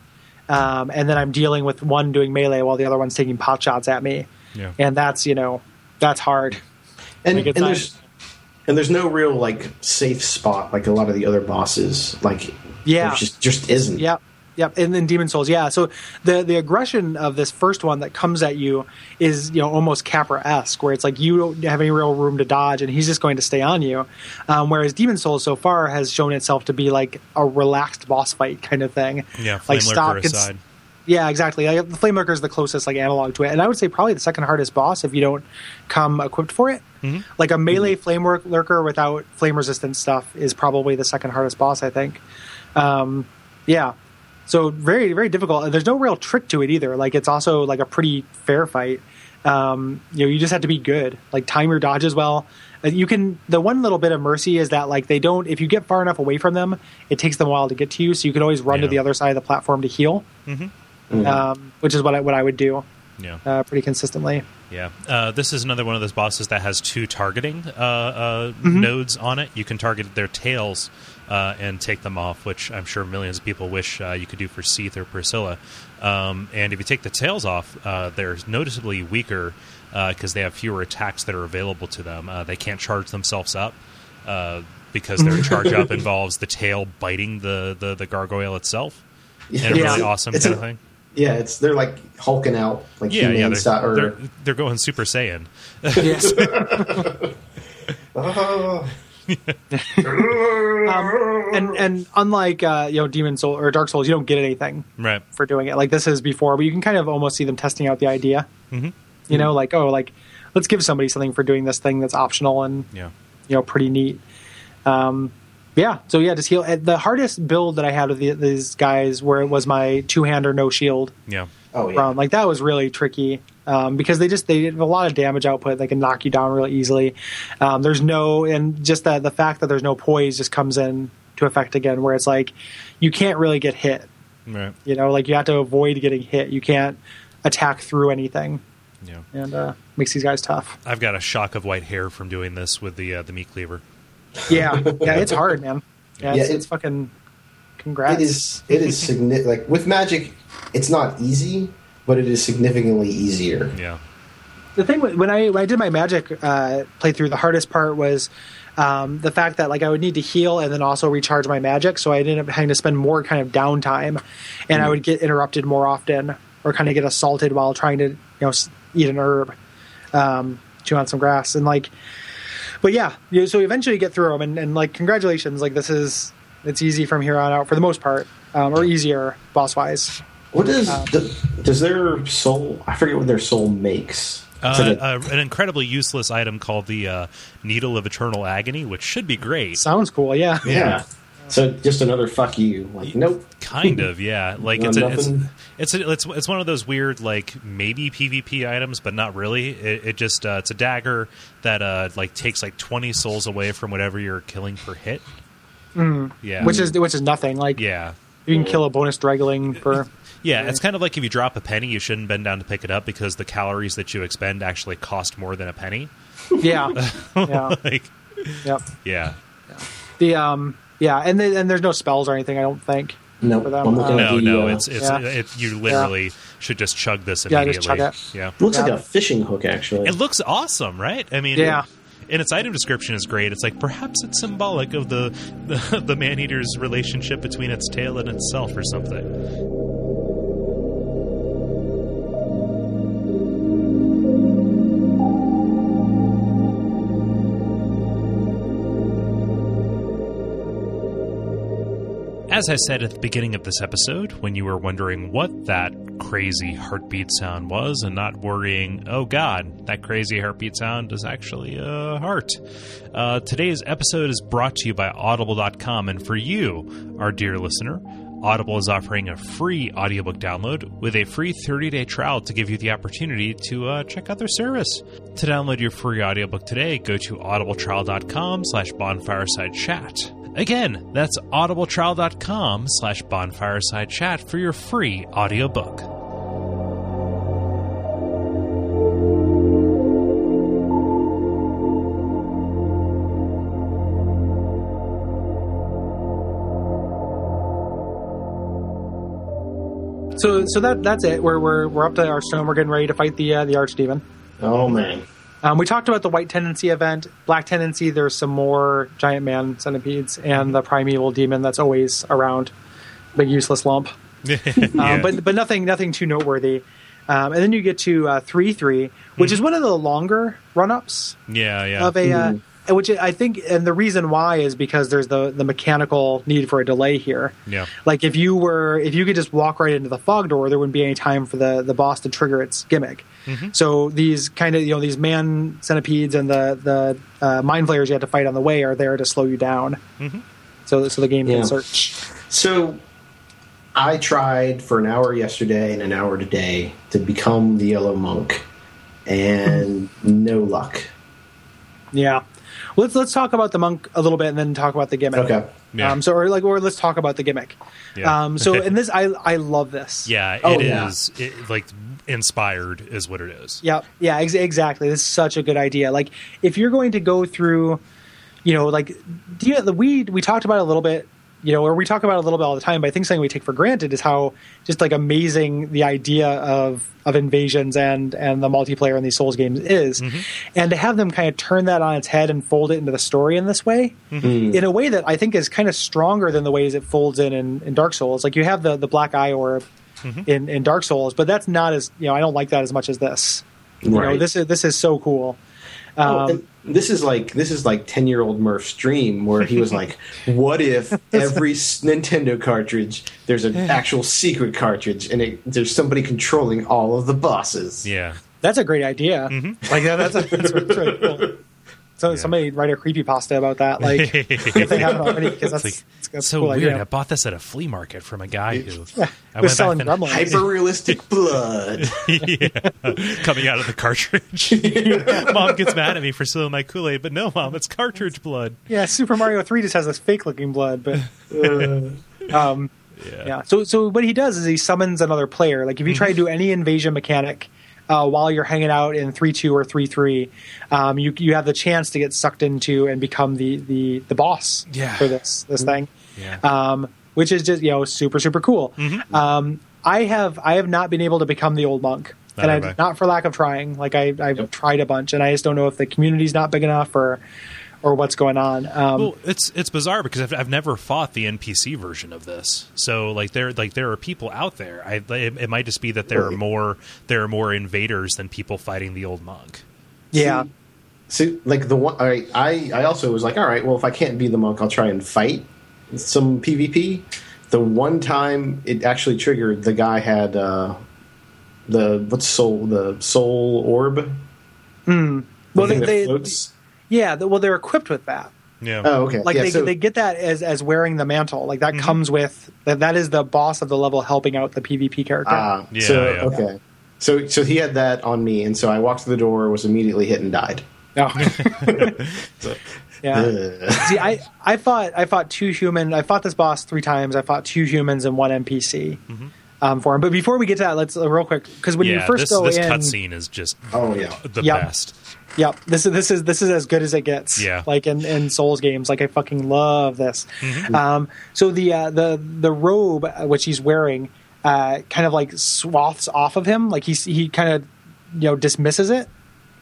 Um, and then I'm dealing with one doing melee while the other one's taking pot shots at me. Yeah. And that's, you know, that's hard. and, and it's there's and there's no real like safe spot like a lot of the other bosses. Like Yeah. just just isn't. Yep. Yep. And then Demon Souls, yeah. So the the aggression of this first one that comes at you is, you know, almost Capra esque, where it's like you don't have any real room to dodge and he's just going to stay on you. Um, whereas Demon Souls so far has shown itself to be like a relaxed boss fight kind of thing. Yeah, like stop. aside. Yeah, exactly. The Flame Lurker is the closest like analog to it, and I would say probably the second hardest boss if you don't come equipped for it. Mm-hmm. Like a melee Flame Lurker without flame resistant stuff is probably the second hardest boss. I think. Um, yeah. So very very difficult. And there's no real trick to it either. Like it's also like a pretty fair fight. Um, you know, you just have to be good. Like time your dodges well. Uh, You can. The one little bit of mercy is that like they don't. If you get far enough away from them, it takes them a while to get to you. So you can always run to the other side of the platform to heal. Um, which is what I, what I would do Yeah. uh, pretty consistently. Yeah, uh, this is another one of those bosses that has two targeting uh, uh, Mm-hmm. nodes on it. You can target their tails uh, and take them off, which I'm sure millions of people wish uh, you could do for Seath or Priscilla. Um, and if you take the tails off, uh, they're noticeably weaker because they have fewer attacks that are available to them. Uh, they can't charge themselves up uh, because their charge up involves the tail biting the, the, the gargoyle itself. In a Yeah. really awesome It's kind a- of thing. Yeah, it's they're like hulking out like Yeah, yeah, they're, style. Or, they're, they're going Super Saiyan. Yes. Oh. um, and and unlike uh, you know Demon Soul or Dark Souls, you don't get anything Right. for doing it. Like this is before, but you can kind of almost see them testing out the idea. Mhm. You know, like oh, like let's give somebody something for doing this thing that's optional and Yeah. you know pretty neat. Um, yeah, so yeah, just heal. uh, The hardest build that I had of the, these guys where it was my two hander no shield. Yeah. oh yeah. run. Like that was really tricky um, because they just they have a lot of damage output. They can knock you down really easily. Um, there's no and just the the fact that there's no poise just comes in to effect again, where it's like you can't really get hit. Right. You know, like you have to avoid getting hit. You can't attack through anything, Yeah. and uh, makes these guys tough. I've got a shock of white hair from doing this with the uh, the meat cleaver. Yeah, yeah, it's hard, man. Yeah, Yeah, it's, it- it's fucking. Congrats. It is. It is significant. like with magic, it's not easy, but it is significantly easier. Yeah. the thing when I when I did my magic uh, playthrough, the hardest part was um, the fact that like I would need to heal and then also recharge my magic, so I ended up having to spend more kind of downtime, and I would get interrupted more often or kind of get assaulted while trying to you know eat an herb, um, chew on some grass, and like. But yeah, you, so eventually you get through them, and, and like congratulations, like this is it's easy from here on out for the most part, um, or easier boss wise. What does Um, do- does their soul? I forget what their soul makes. Uh, So the- uh, an incredibly useless item called the uh, Needle of Eternal Agony, which should be great. Sounds cool. Yeah. yeah. So just another fuck you. Like, nope. Kind of, yeah. Like it's, a, it's it's a, it's it's one of those weird like maybe PvP items, but not really. It, it just uh, it's a dagger that uh like takes like twenty souls away from whatever you're killing per hit. Yeah, Which is which is nothing. Like yeah. you can kill a bonus dregling for. Yeah, it's kind of like if you drop a penny, you shouldn't bend down to pick it up because the calories that you expend actually cost more than a penny. Yeah. yeah. like, Yep. yeah, The um. Yeah, and the, and there's no spells or anything. I don't think. Nope. For them, I'm uh, no, the, no, uh, it's it's Yeah. it, you literally should just chug this Yeah, immediately. just chug it. Yeah, looks Yeah. like a fishing hook, actually. It looks awesome, right? I mean, Yeah. And its item description is great. It's like perhaps it's symbolic of the the, the man eater's relationship between its tail and itself, or something. As I said at the beginning of this episode, when you were wondering what that crazy heartbeat sound was and not worrying, oh god, that crazy heartbeat sound is actually a heart. Uh, today's episode is brought to you by Audible.com, and for you, our dear listener, Audible is offering a free audiobook download with a free 30-day trial to give you the opportunity to uh, check out their service. To download your free audiobook today, go to audibletrial.com slash bonfireside chat. Again, that's audibletrial.com slash bonfireside chat for your free audiobook. So so that that's it. We're we're we're up to Archstone. We're getting ready to fight the uh, the archdemon. oh, man. Um, we talked about the white tendency event, black tendency. There's some more giant man centipedes and the primeval demon that's always around, big useless lump. Um, But but nothing nothing too noteworthy. Um, and then you get to uh, three three, which is one of the longer run ups yeah, yeah. of a. Uh, which I think, and the reason why is because there's the the mechanical need for a delay here. Yeah. Like if you were, if you could just walk right into the fog door, there wouldn't be any time for the the boss to trigger its gimmick. So these kind of you know these man centipedes and the the uh, mind flayers you have to fight on the way are there to slow you down. So so the game Yeah. can search. So I tried for an hour yesterday and an hour today to become the yellow monk, and no luck. Yeah. Let's let's talk about the monk a little bit and then talk about the gimmick. Okay. Yeah. Um, so or like or let's talk about the gimmick. Yeah. Um, so in this, I I love this. yeah, it Oh, is yeah. it, like inspired is what it is. Yeah, yeah, ex- exactly. This is such a good idea. Like, if you're going to go through, you know, like, do you, the we we talked about it a little bit, you know, or we talk about a little bit all the time. But I think something we take for granted is how just like amazing the idea of of invasions and and the multiplayer in these Souls games is, mm-hmm. and to have them kind of turn that on its head and fold it into the story in this way, mm-hmm. in a way that I think is kind of stronger than the ways it folds in in, in Dark Souls. Like you have the the black eye orb. Mm-hmm. In, in Dark Souls, but that's not as you know. I don't like that as much as this. You know, this is this is so cool. Oh, Um, and this is like this is like ten year old Murph's dream, where he was like, "What if every Nintendo cartridge there's an actual secret cartridge, and it, there's somebody controlling all of the bosses?" Yeah. that's a great idea. Mm-hmm. Like that, that's, a, that's really cool. So somebody write a creepy pasta about that, like if they haven't already, because that's, Like, that's, that's so cool weird. idea. I bought this at a flea market from a guy who I was selling back then- Hyper realistic blood. coming out of the cartridge. mom gets mad at me for stealing my Kool Aid, but no, mom, it's cartridge blood. Yeah, Super Mario Three just has this fake looking blood, but um, Yeah. yeah. So so what he does is he summons another player. Like if you try to do any invasion mechanic uh, while you're hanging out in three two or three three, um, you you have the chance to get sucked into and become the the the boss Yeah. for this this thing. Yeah. Um, which is just you know super super cool. Um, I have I have not been able to become the old monk, and I, not for lack of trying. Like I I've tried a bunch, and I just don't know if the community's not big enough or or what's going on. Um, Well, it's it's bizarre because I've, I've never fought the NPC version of this. So like there like there are people out there. I it, it might just be that there are more there are more invaders than people fighting the old monk. yeah. So, like the one, I, I, I also was like, all right, well, if I can't be the monk, I'll try and fight some PvP. The one time it actually triggered, the guy had uh, the what's soul, the soul orb Well, The they, they floats? Yeah, the, well, they're equipped with that. Yeah. Oh, okay. Like yeah, they so, they get that as as wearing the mantle. Like that comes with that. That is the boss of the level helping out the PvP character. ah, Yeah, so yeah. okay. So so he had that on me, and so I walked to the door, was immediately hit, and died. Oh. yeah. Ugh. See, I, I fought I fought two human. I fought this boss three times. I fought two humans and one NPC um, for him. But before we get to that, let's uh, real quick because when you first this, go this in, cutscene is just Oh yeah. the Yep. best. Yep. This is this is this is as good as it gets. Yeah. Like in, in Souls games. Like I fucking love this. Mm-hmm. Um, so the uh, the the robe uh, which he's wearing uh, kind of like swaths off of him. Like he's he kind of you know dismisses it,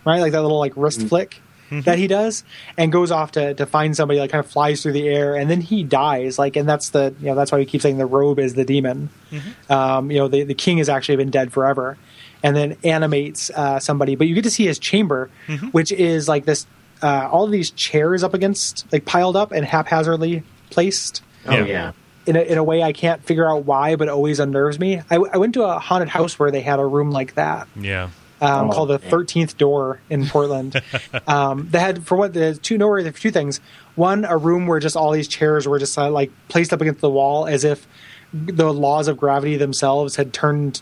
right? Like that little like wrist Mm-hmm. flick. That he does, and goes off to, to find somebody, like kind of flies through the air, and then he dies. Like, and that's the you know that's why we keep saying the robe is the demon. Mm-hmm. Um, you know, the the king has actually been dead forever, and then animates uh, somebody. But you get to see his chamber, Mm-hmm. which is like this uh, all of these chairs up against like piled up and haphazardly placed Oh Yeah. yeah. in a, in a way I can't figure out why, but it always unnerves me. I, I, went to a haunted house where they had a room like that Yeah. Um, Oh, called the. Thirteenth Door in Portland. um, they had for what the two no worries, two things. One, a room where just all these chairs were just uh, like placed up against the wall, as if the laws of gravity themselves had turned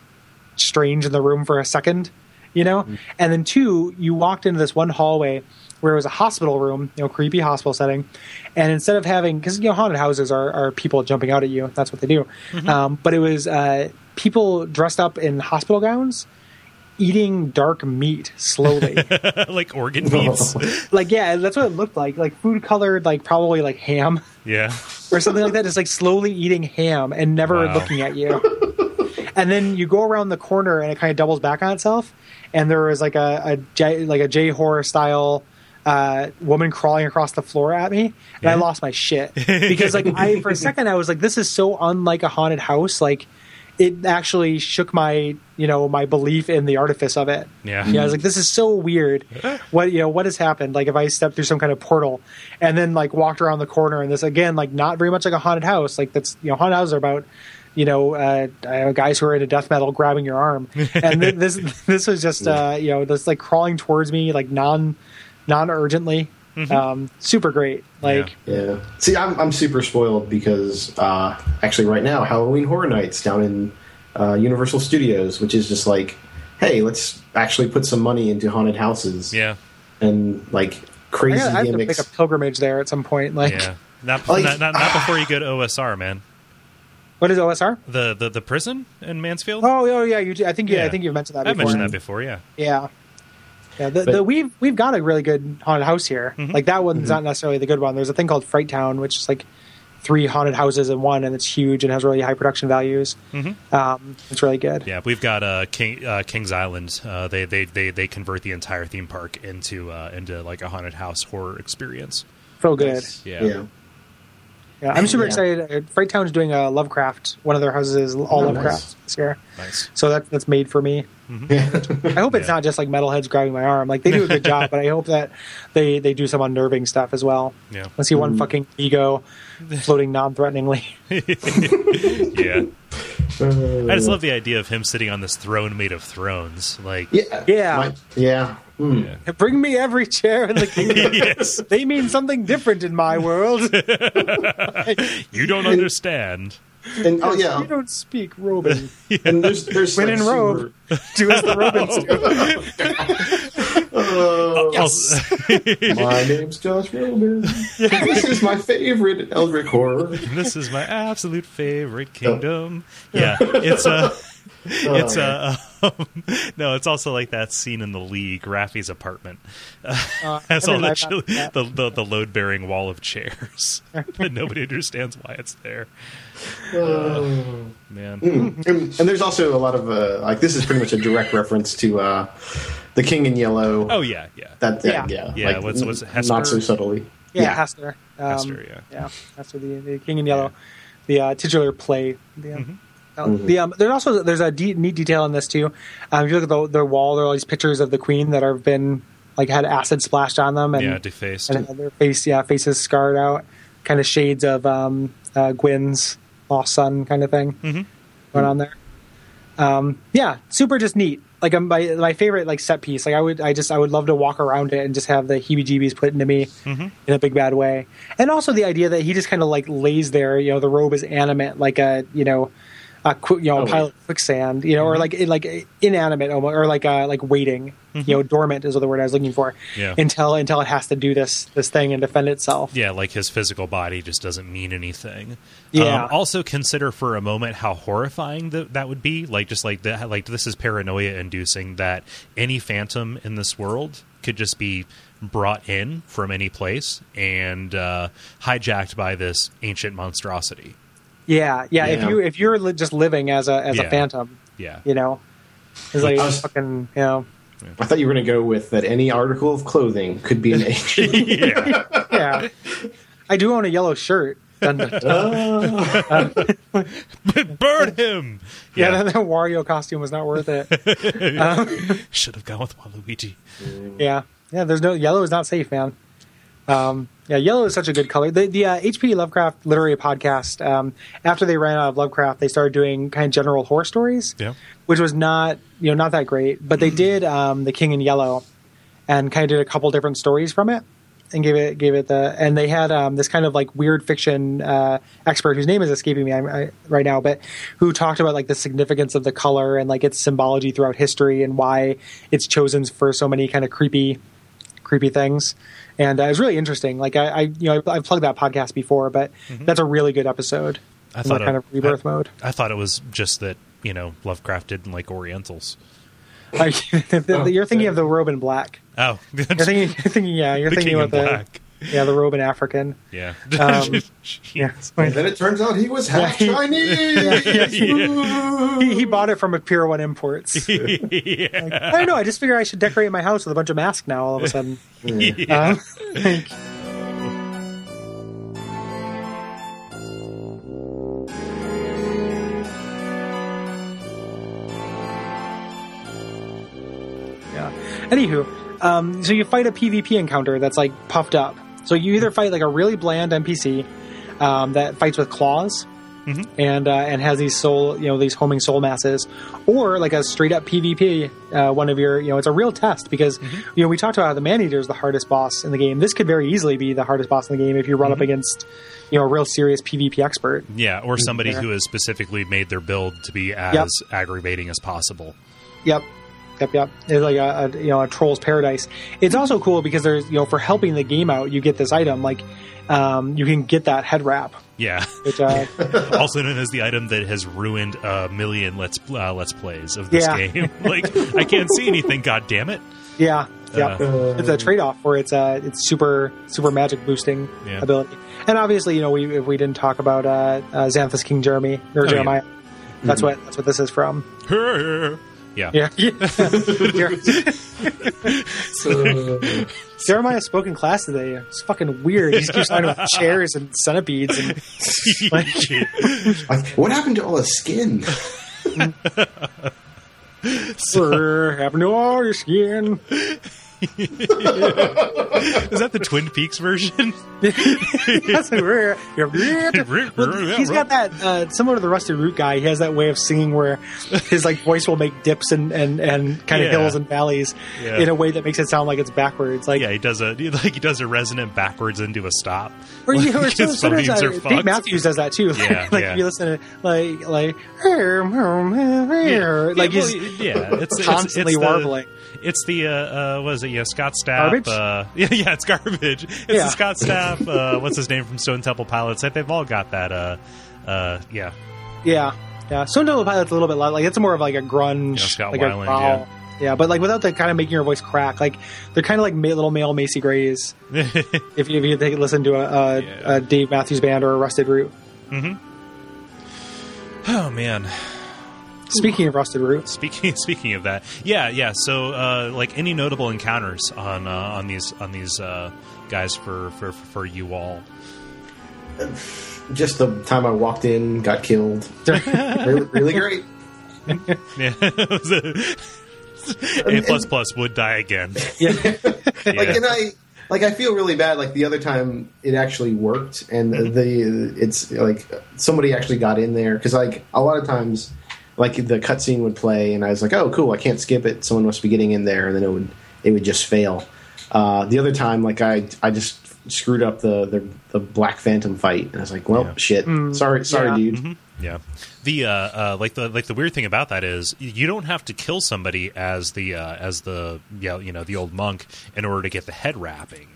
strange in the room for a second, you know. And then two, you walked into this one hallway where it was a hospital room, you know, creepy hospital setting, and instead of having because you know haunted houses are, are people jumping out at you, that's what they do. Um, but it was uh, people dressed up in hospital gowns eating dark meat slowly. like organ meats. like yeah, that's what it looked like. Like food colored, like probably like ham yeah. or something like that. Just like slowly eating ham and never Wow. looking at you. and then you go around the corner and it kind of doubles back on itself. And there is like a, a J, like a J horror style uh, woman crawling across the floor at me, and I lost my shit because like I for a second I was like, this is so unlike a haunted house. Like it actually shook my you know my belief in the artifice of it. Yeah. Yeah, I was like, this is so weird. What you know, what has happened? Like, if I stepped through some kind of portal and then like walked around the corner, and this again, like, not very much like a haunted house. Like that's you know, haunted houses are about you know, uh, uh, guys who are into death metal grabbing your arm, and th- this this was just uh, you know, this like crawling towards me like non non urgently, um, super great. Like, Yeah. See, I'm I'm super spoiled because uh, actually right now Halloween Horror Nights down in uh, Universal Studios, which is just like, hey, let's actually put some money into haunted houses. Yeah. And like I, crazy gotta- I have to gimmicks. make a pilgrimage there at some point. Like, Yeah. Not, Like- not, not, not before you go to OSR, man. what is OSR? The the, the prison in Mansfield? Oh, oh yeah, you. I think you, I think you've mentioned that. I've before. mentioned that before, yeah. Yeah. Yeah, the, But- the, we've we've got a really good haunted house here. Mm-hmm. Like that one's not necessarily the good one. There's a thing called Fright Town, which is like three haunted houses in one, and it's huge and has really high production values. Um, it's really good. Mm-hmm. Yeah, we've got uh, King, uh, Kings Island. Uh, they, they they they convert the entire theme park into uh, into like a haunted house horror experience. So good. Yeah. yeah. Yeah, I'm super Yeah. excited. Uh, Fright Town's doing a Lovecraft. One of their houses is all Oh, Lovecraft nice. this year. Nice. So that that's made for me. I hope it's Yeah. not just like metalheads grabbing my arm. Like they do a good job, but I hope that they they do some unnerving stuff as well. Yeah. Let's see one fucking ego floating non-threateningly. yeah. Uh, I just love the idea of him sitting on this throne made of thrones. Like, Yeah. Yeah. My- yeah. Hmm. Yeah. Bring me every chair in the kingdom. yes, they mean something different in my world. you don't understand. And oh yeah. You don't speak Robin. And there's there's When like, in robe. Do as the Robins do. super- Yes. my name's Josh Roman. this is my favorite Eldritch horror. this is my absolute favorite kingdom. Yeah, it's a. It's a um, no. It's also like that scene in the League, Rafi's apartment Uh, has all the, I've not seen that. the, the the load bearing wall of chairs, but nobody understands why it's there. Oh. Man, and, and there's also a lot of uh, like this is pretty much a direct reference to uh, the King in Yellow. oh yeah, yeah, that Yeah. yeah, yeah, Yeah, like, what's- what's Hastur? not so subtly. Yeah, Hastur. Um, Hastur, yeah. yeah, Hastur, the, the King in Yellow, the uh, titular play. The, um, Mm-hmm. uh, the um, there's also there's a de- neat detail in this too. Um, if you look at the, the wall, there are all these pictures of the Queen that have been like had acid splashed on them, and yeah, defaced. and had their face, yeah, faces scarred out, kind of shades of um, uh, Gwyn's lost son kind of thing Mhm. going on there. Um, yeah, super just neat. like um, my my favorite like set piece. Like I would I just I would love to walk around it and just have the heebie-jeebies put into me Mm-hmm. in a big bad way. And also the idea that he just kind of like lays there. You know, the robe is animate, like a you know. A qu- you know, a Oh, pile of quicksand, you know, Mm-hmm. or like like inanimate, almost, or like uh, like waiting, you know, dormant is the word I was looking for, Mm-hmm. Yeah. until until it has to do this this thing and defend itself. Yeah, like his physical body just doesn't mean anything. Yeah. Um, also, consider for a moment how horrifying th- that would be. Like, just like that. Like, this is paranoia inducing that any phantom in this world could just be brought in from any place and uh, hijacked by this ancient monstrosity. Yeah, yeah. If you if you're li- just living as a as Yeah. a phantom, Yeah. you know, it's like I was- fucking, you know, I thought you were going to go with that any article of clothing could be an age. yeah. yeah. I do own a yellow shirt. Dun, dun, dun. Burn him. yeah, that, that Wario costume was not worth it. Um, Should have gone with Waluigi. Yeah, yeah. There's no yellow is not safe, man. Um, yeah, yellow is such a good color. The, the uh, H.P. Lovecraft literary podcast. Um, after they ran out of Lovecraft, they started doing kind of general horror stories. Yeah. which was not you know not that great. But they did um, the King in Yellow, and kind of did a couple different stories from it, and gave it gave it the. And they had um, this kind of like weird fiction uh, expert whose name is escaping me I, I, right now, but who talked about like the significance of the color and like its symbology throughout history and why it's chosen for so many kind of creepy creepy things. And uh, it was really interesting. Like I, I you know, I, I've plugged that podcast before, but that's a really good episode. I in thought the kind it- of rebirth I- mode. I thought it was just that you know Lovecraft didn't like Orientals. Like, you're thinking of the robe in black. Oh, You're thinking, you're thinking, yeah, you're The thinking King in about the Black. Yeah, the robe in African. yeah, Um, Yeah, and then it turns out he was half Yeah, he- Chinese. he, he bought it from a Pier One Imports. yeah. I don't know. I just figure I should decorate my house with a bunch of masks now. All of a sudden, Yeah. Um, like- yeah. Anywho, um, so you fight a PvP encounter that's like puffed up. So you either fight like a really bland NPC um, that fights with claws. And uh, and has these soul, you know, these homing soul masses, or like a straight up PvP. Uh, one of your, you know, it's a real test because you know we talked about how the man eater is the hardest boss in the game. This could very easily be the hardest boss in the game if you run up against, you know, a real serious PvP expert. Yeah, or somebody Yeah. who has specifically made their build to be as aggravating as possible. Yep. Yep, yep. It's like a, a you know a troll's paradise. It's also cool because there's you know for helping the game out, you get this item like um, you can get that head wrap, Yeah, which uh, also known as the item that has ruined a million let's uh, let's plays of this Yeah. game. like I can't see anything. God damn it! yeah, yeah. Uh, it's a trade off where it's uh it's super super magic boosting Yeah. ability. And obviously, you know, we if we didn't talk about uh, uh Xanthous King Jeremy or Oh, yeah. Jeremiah, that's what that's what this is from. Yeah, Yeah. so, uh, Jeremiah spoke in class today. It's fucking weird. He just keeps talking about chairs and centipedes and like Like, what happened to all the skin? "Sir, happened to all your skin. Is that the Twin Peaks version? That's rare. Well, he's got that uh, similar to the Rusted Root guy. He has that way of singing where his like voice will make dips and and, and kind of Yeah. hills and valleys Yeah. in a way that makes it sound like it's backwards. Like yeah, he does a like he does a resonant backwards into a stop. Or, you know, or Like, sometimes phonemes uh, Dave. Matthews does that too. Yeah, like yeah. if you listen to like like like yeah, he's well, yeah, it's it's- constantly it's the- warbling. It's the uh, uh what is it? Yeah, Scott Stapp. Garbage? Uh, yeah, yeah, it's garbage. It's Yeah. Scott Stapp. Uh, what's his name from Stone Temple Pilots? Like, they've all got that. Uh, uh, yeah, Yeah, yeah. Stone Temple Pilots a little bit. Like it's more of like a grunge, Yeah, like Weiland, a growl. Yeah. but like without the kind of making your voice crack. Like they're kind of like little male Macy Grays. if you if you take, listen to a, a, Yeah. a Dave Matthews Band or a Rusted Root. Oh man. Speaking of Rusted Root, Speaking speaking of that, yeah, yeah. So, uh, like any notable encounters on uh, on these on these uh, guys for, for for you all? Just the time I walked in, got killed. really, really great. Yeah, A plus plus would die again. yeah, Like, and I like I feel really bad. Like the other time, it actually worked, and the it's like somebody actually got in there because like a lot of times like the cutscene would play, and I was like, "Oh, cool! I can't skip it. Someone must be getting in there," and then it would it would just fail. Uh, the other time, like I I just screwed up the the, the Black Phantom fight, and I was like, "Well, Yeah. shit. sorry, sorry, yeah. dude." Yeah, the uh, uh, like the like the weird thing about that is you don't have to kill somebody as the uh, as the yeah you know the old monk in order to get the head wrapping.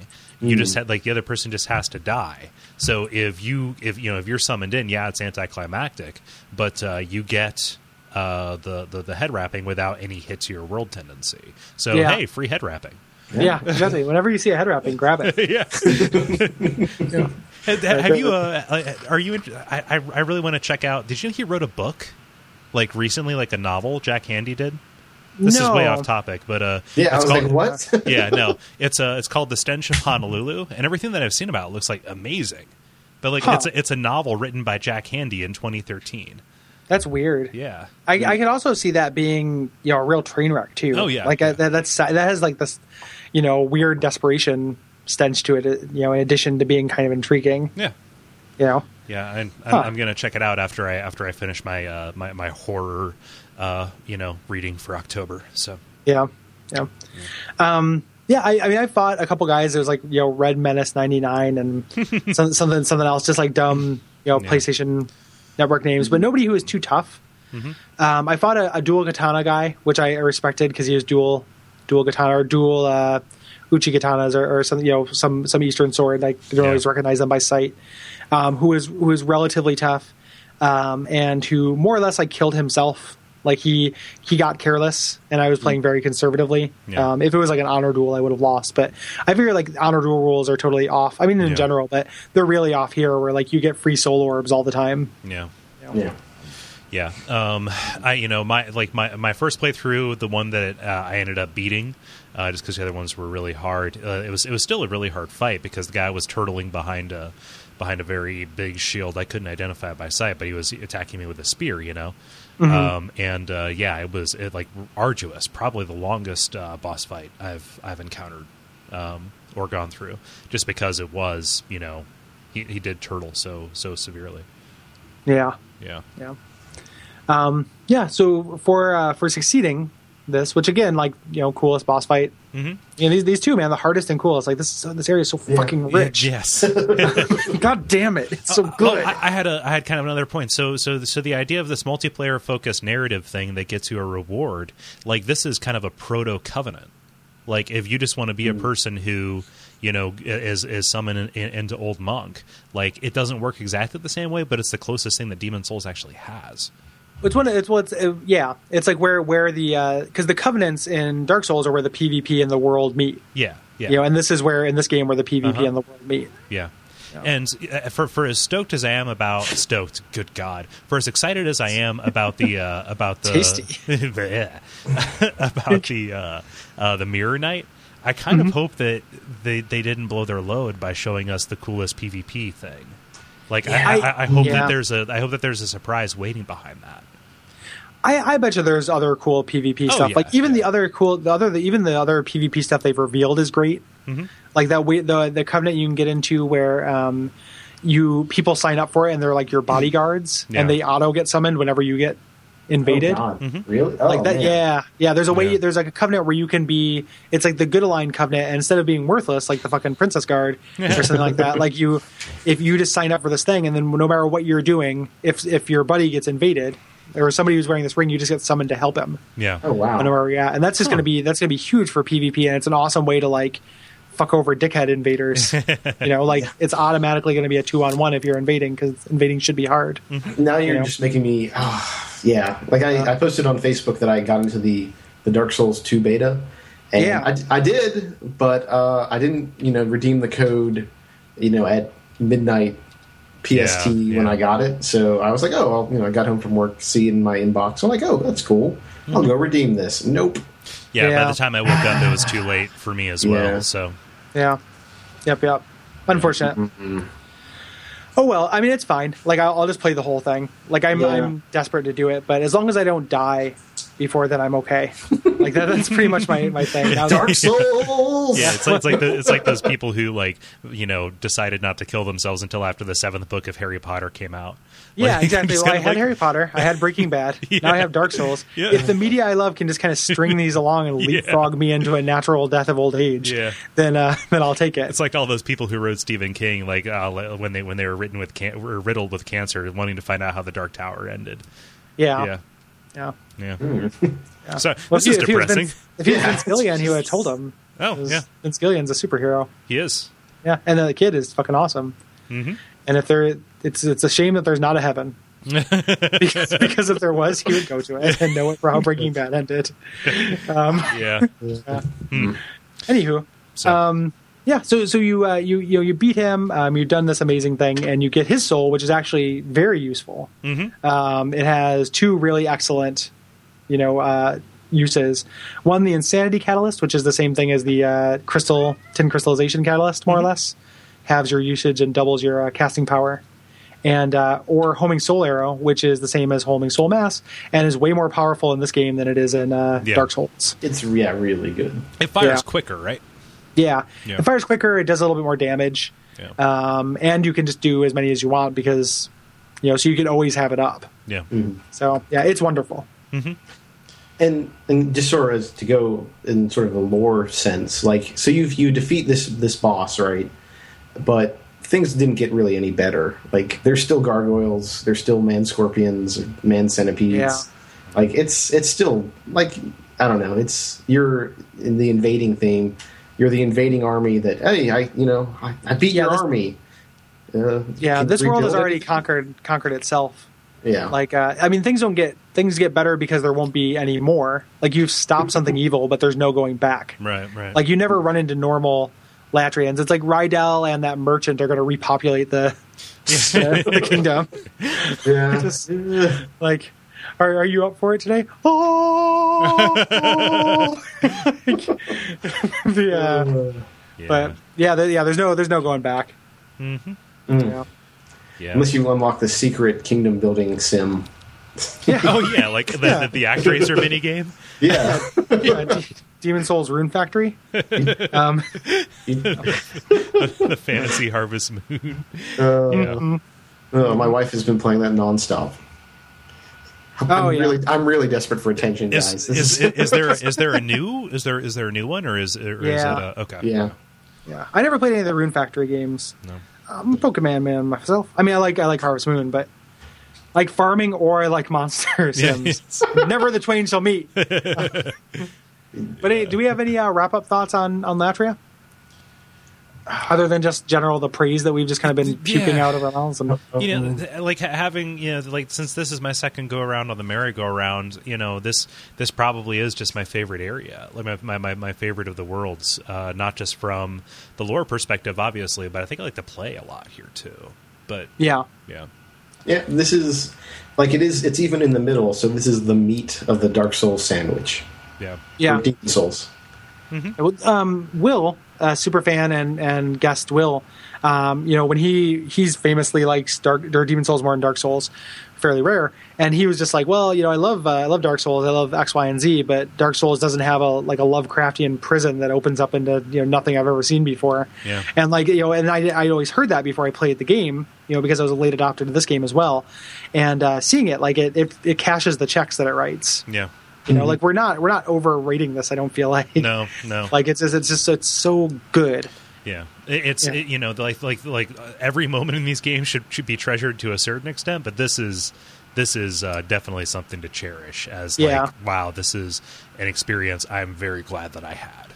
You just had like the other person just has to die. So if you if you know if you're summoned in, yeah, it's anticlimactic, but uh, you get uh, the, the the head wrapping without any hit to your world tendency. So Yeah. hey, free head wrapping. Yeah, exactly. Whenever you see a head wrapping, grab it. yeah. have, have you? Uh, uh, are you? In, I I I really want to check out. Did you know he wrote a book, like recently, like a novel? Jack Handy did. This is way off topic, but uh, Yeah, I it's was called, like, "What?" yeah, no, it's uh, it's called The Stench of Honolulu, and everything that I've seen about it looks like amazing. But like, Huh. it's a, it's a novel written by Jack Handy in 2013. That's weird. Yeah, I, I can also see that being you know a real train wreck too. Oh, yeah. like uh, that, that's that has like this you know weird desperation stench to it. uh, You know, in addition to being kind of intriguing. yeah. You know, Yeah, and I'm, Huh. I'm gonna check it out after I after I finish my uh, my my horror, uh, you know, reading for October. So yeah, yeah, um, yeah. I, I mean, I fought a couple guys. There was like you know Red Menace ninety nine and some, something something else, just like dumb you know Yeah. PlayStation Network names, but nobody who was too tough. Um, I fought a, a dual katana guy, which I respected because he was dual dual katana or dual uh, uchigatanas or, or some you know some some Eastern sword. Like you don't Yeah. always recognize them by sight. Um, who was who was relatively tough um, and who more or less like killed himself. Like he he got careless, and I was playing very conservatively. Yeah. Um, if it was like an honor duel, I would have lost. But I figure like honor duel rules are totally off. I mean, in Yeah. general, but they're really off here, where like you get free soul orbs all the time. yeah. Yeah. Yeah, um, I you know my like my my first playthrough, the one that uh, I ended up beating, uh, just because the other ones were really hard. Uh, it was it was still a really hard fight because the guy was turtling behind a behind a very big shield. I couldn't identify it by sight, but he was attacking me with a spear. You know, um, and uh, yeah, it was it, like arduous. Probably the longest uh, boss fight I've I've encountered um, or gone through, just because it was you know he, he did turtle so so severely. Yeah, Yeah. yeah, um, yeah. So for uh, for succeeding this, which again, like you know, coolest boss fight. Mm-hmm. You know, these these two, man, the hardest and coolest. Like this, this area is so fucking rich. Yes. God damn it, it's so good. Oh, I, I had a I had kind of another point. So so so the idea of this multiplayer focused narrative thing that gets you a reward, like this is kind of a proto covenant. Like if you just want to be a person who you know is is summoned in, in, into old monk, like it doesn't work exactly the same way, but it's the closest thing that Demon Souls actually has. It's one. It's what's uh, yeah. It's like where where the because the covenants in Dark Souls are where the PvP and the world meet. Yeah, yeah, You know, and this is where in this game where the PvP Uh-huh. and the world meet. yeah. And uh, for for as stoked as I am about stoked, good God, for as excited as I am about the uh, about the Tasty. Yeah. about the uh, uh, the Mirror Knight, I kind Mm-hmm. of hope that they they didn't blow their load by showing us the coolest PvP thing. Like I, I, I hope Yeah. that there's a I hope that there's a surprise waiting behind that. I, I bet you there's other cool PvP Oh, stuff. yeah, like even yeah. the other cool, the other, the, even the other PvP stuff they've revealed is great. Mm-hmm. Like that way, the the covenant you can get into where um, you people sign up for it and they're like your bodyguards Yeah. and they auto get summoned whenever you get invaded. Oh, God. Really? Oh, like that, man. yeah, yeah. There's a way. Yeah. There's like a covenant where you can be. It's like the good aligned covenant, and instead of being worthless, like the fucking princess guard or something like that, like you, if you just sign up for this thing, and then no matter what you're doing, if if your buddy gets invaded or somebody who's wearing this ring, you just get summoned to help him. Yeah. Oh wow. I know where you're at, and that's just Huh. gonna be that's gonna be huge for PvP, and it's an awesome way to like fuck over dickhead invaders. you know, like it's automatically gonna be a two on one if you're invading because invading should be hard. Mm-hmm. Now you're You know? just making me. Oh, yeah, like I, uh, I posted on Facebook that I got into the the Dark Souls two beta, and Yeah. I, I did, but uh, I didn't, you know, redeem the code, you know, at midnight PST Yeah, when. I got it. So I was like, oh, well, you know, I got home from work, see it in my inbox. I'm like, oh, that's cool. I'll mm-hmm. go redeem this. Nope. yeah, By the time I woke up, it was too late for me as well. Yeah. So Yeah. Yep. Yep. Unfortunate. Mm-hmm. Oh well. I mean, it's fine. Like I'll, I'll just play the whole thing. Like I'm Yeah. I'm desperate to do it, but as long as I don't die, before then I'm okay. like that, that's pretty much my, my thing. Now, Dark Souls. Yeah, it's like it's like, the, it's like those people who like you know decided not to kill themselves until after the seventh book of Harry Potter came out. Yeah, Like, exactly. Well, I kind had like- Harry Potter. I had Breaking Bad. Now I have Dark Souls. Yeah. If the media I love can just kind of string these along and Yeah. leapfrog me into a natural death of old age, Yeah. then uh, then I'll take it. It's like all those people who wrote Stephen King, like uh, when they when they were written with can- were riddled with cancer, wanting to find out how the Dark Tower ended. yeah, Yeah, yeah. yeah. yeah. So Well, this if is he- if he was depressing. Vince- If he was Yeah. Vince Gilligan, he would have told him. Oh yeah, Vince Gilligan's a superhero. he is. Yeah, and then the kid is fucking awesome. hmm And if there, it's it's a shame that there's not a heaven. because, because if there was, he would go to it and know it for how Breaking Bad ended. Um, Yeah. anywho, So, um, yeah. So so you uh, you you know you beat him. Um, you've done this amazing thing, and you get his soul, which is actually very useful. mhm. Um, it has two really excellent, you know, uh, uses. One, the insanity catalyst, which is the same thing as the uh, crystal tin crystallization catalyst, more or less, halves your usage and doubles your uh, casting power. And uh, or homing soul arrow, which is the same as homing soul mass, and is way more powerful in this game than it is in uh, Yeah. Dark Souls. It's yeah, really good. it fires yeah. quicker, right? Yeah. Yeah. it fires quicker. It does a little bit more damage, Yeah. um, and you can just do as many as you want because, you know, so you can always have it up. yeah. So yeah, it's wonderful. and and just sort of as to go in sort of a lore sense, like so you you defeat this this boss, right? But things didn't get really any better. Like there's still gargoyles, there's still man scorpions, man centipedes. Yeah. Like it's it's still like I don't know. It's you're in the invading theme. You're the invading army that hey I you know I, I beat Yeah, your this- army. Uh, Yeah, this world has rebuild it. already conquered conquered itself. Yeah, Like, uh, I mean, things don't get things get better because there won't be any more. Like, you've stopped something evil, but there's no going back. Right. Right. Like, you never run into normal Latrians. It's like Rydell and that merchant are going to repopulate the the, the kingdom. yeah. Just- Like, are, are you up for it today? Oh, oh. the, uh, yeah. but yeah, the, yeah. There's no there's no going back. Mhm. Yeah. yeah. Unless you unlock the secret kingdom building sim. oh yeah, like the Yeah. the, the Actracer mini game. Yeah. D- Demon Souls Rune Factory. Um, the Fantasy Harvest Moon. Uh, Yeah. oh, my wife has been playing that nonstop. I'm Oh, yeah. really, I'm really desperate for attention, guys. This is, is there is there a new is there is there a new one or is or is Yeah. it a, okay yeah. yeah, I never played any of the Rune Factory games. no I'm a Pokemon man myself. I mean, I like I like Harvest Moon, but like farming or I like monster Yeah, sims. Never the twain shall meet. but hey, do we have any uh, wrap up thoughts on on Latria? Other than just general the praise that we've just kind of been puking Yeah. out of our mouths. And, you know like having you know like since this is my second go around on the merry-go-round you know this this probably is just my favorite area like my my, my, my favorite of the worlds uh, not just from the lore perspective obviously but i think i like to play a lot here too but yeah, yeah Yeah, this is like it is. It's even in the middle. So this is the meat of the Dark Souls sandwich. yeah yeah. Or Demon Souls. um, Will, uh, super fan and and guest Will, um, you know when he he's famously likes Dark or Demon Souls more than Dark Souls, fairly rare, and he was just like, well, you know, I love uh, I love Dark Souls, I love X, Y, and Z, but Dark Souls doesn't have a like a Lovecraftian prison that opens up into you know nothing I've ever seen before, Yeah. and like you know, and I I always heard that before I played the game, you know, because I was a late adopter to this game as well, and uh, seeing it like it, it it cashes the checks that it writes, yeah you know, like we're not we're not overrating this. I don't feel like no no like it's it's just it's so good. Yeah, it's Yeah. It, you know like like like uh, every moment in these games should should be treasured to a certain extent, but this is this is uh, definitely something to cherish. As Yeah. like wow, this is an experience I'm very glad that I had.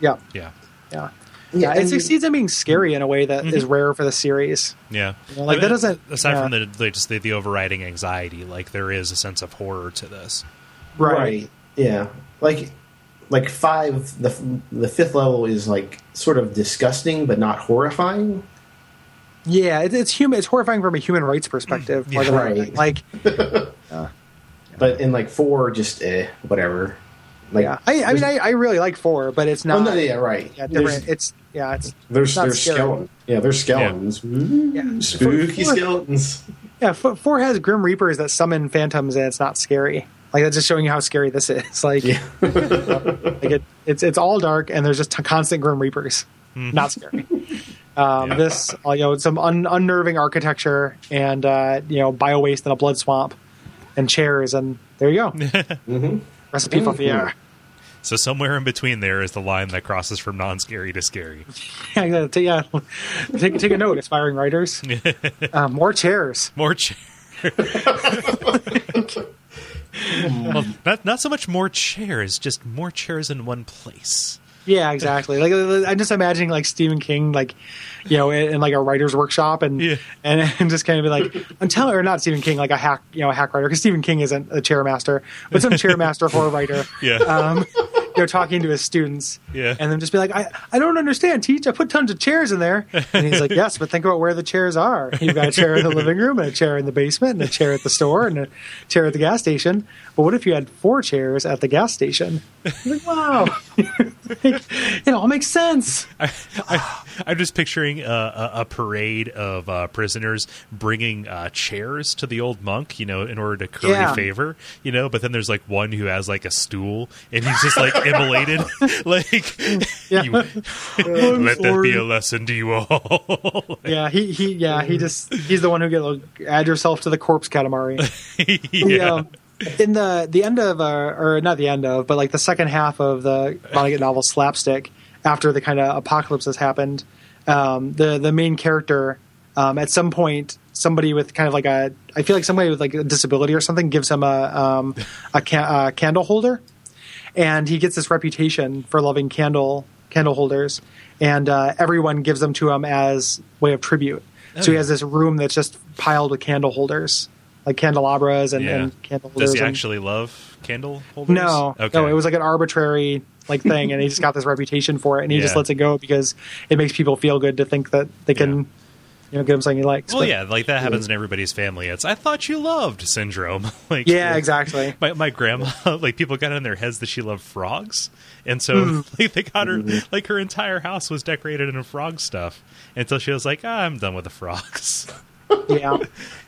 Yeah, Yeah, yeah, Yeah, yeah. It and- succeeds in being scary in a way that is rare for the series. yeah. You know, like, that doesn't- aside yeah. from the, the just the, the overriding anxiety, like there is a sense of horror to this. Right. Yeah. Like like five the the fifth level is like sort of disgusting but not horrifying. Yeah, it, it's human. It's horrifying from a human rights perspective. Yeah. than Right. anything. Like, But in like four, just eh, whatever. Like yeah. I, I mean, I, I really like four, but it's oh, not. no, yeah, right. yeah, There's- different. It's yeah, it's There's not there's scary. skeletons. Yeah, there's skeletons. Ooh, Yeah. Spooky Four- skeletons. yeah. Four, four has grim reapers that summon phantoms, and it's not scary. Like that's just showing you how scary this is. Like, Yeah. like it, it's it's all dark and there's just t- constant grim reapers. Not scary. Um, Yeah. This, uh, you know, some un- unnerving architecture and uh, you know bio waste and a blood swamp and chairs and there you go. Recipe for fear. So somewhere in between there is the line that crosses from non-scary to scary. Yeah, yeah, t- yeah. take take a note, aspiring writers. Uh, more chairs. More chair. well, not not so much more chairs, just more chairs in one place. Yeah, exactly. Like I'm just imagining like Stephen King, like you know, in, in like a writer's workshop, and Yeah. and, and just kind of be like, until or not Stephen King, like a hack, you know, a hack writer, because Stephen King isn't a chair master, but some chair master horror writer, Yeah. um, you know, talking to his students, Yeah. and then just be like, I I don't understand, teach. I put tons of chairs in there, and he's like, yes, but think about where the chairs are. You've got a chair in the living room, and a chair in the basement, and a chair at the store, and a chair at the gas station. But what if you had four chairs at the gas station? Like, wow. it all makes sense. I, ah. I'm just picturing a, a, a parade of uh, prisoners bringing uh, chairs to the old monk, you know, in order to curry Yeah. favor, you know. But then there's like one who has like a stool, and he's just like immolated, like Yeah. you, let that be a lesson to you all. Yeah, he he yeah he just he's the one who get like, add yourself to the corpse Katamari. yeah. The, um, in the the end of uh, or not the end of, but like the second half of the Vonnegut novel Slapstick, after the kind of apocalypse has happened, um, the the main character um, at some point somebody with kind of like a I feel like somebody with like a disability or something gives him a um, a, ca- a candle holder, and he gets this reputation for loving candle candle holders, and uh, everyone gives them to him as way of tribute. So he has this room that's just piled with candle holders, like candelabras and, Yeah. and candle holders. Does he and- actually love candle holders? no, Okay. no, it was like an arbitrary like thing, and he just got this reputation for it, and he just lets it go because it makes people feel good to think that they can, Yeah. you know, give him something he likes. Well, But- yeah, like that happens in everybody's family. It's I thought you loved syndrome. like yeah, exactly. My my grandma, like people got in their heads that she loved frogs, and so Hmm. like they got her like her entire house was decorated in frog stuff until she was like, ah, I'm done with the frogs. Yeah,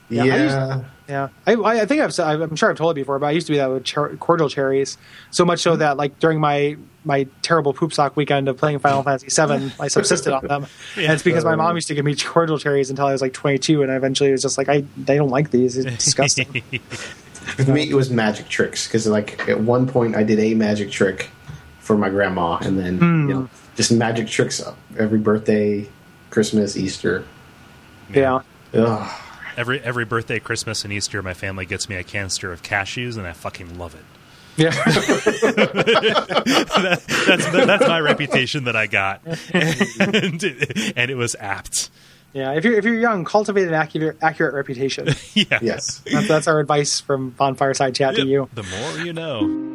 Yeah. Yeah, I used- yeah. I, I I think I've I'm sure I've told it before, but I used to be that with cher- cordial cherries. So much Mm-hmm. so that like during my my terrible poop sock weekend of playing Final Fantasy VII, I subsisted on them. And it's because my mom used to give me cordial cherries until I was like 22, and I eventually was just like, I they don't like these. It's disgusting. With me, it was magic tricks because, like, at one point, I did a magic trick for my grandma, and then you know, just magic tricks every birthday, Christmas, Easter. yeah. Ugh. Every every birthday, Christmas, and Easter, my family gets me a canister of cashews, and I fucking love it. Yeah. That- that's that's my reputation that I got, and, and it was apt. Yeah, if you're if you're young, cultivate an accurate accurate reputation. Yeah. Yes. That's, that's our advice from Bonfire Side Chat to you. The more you know.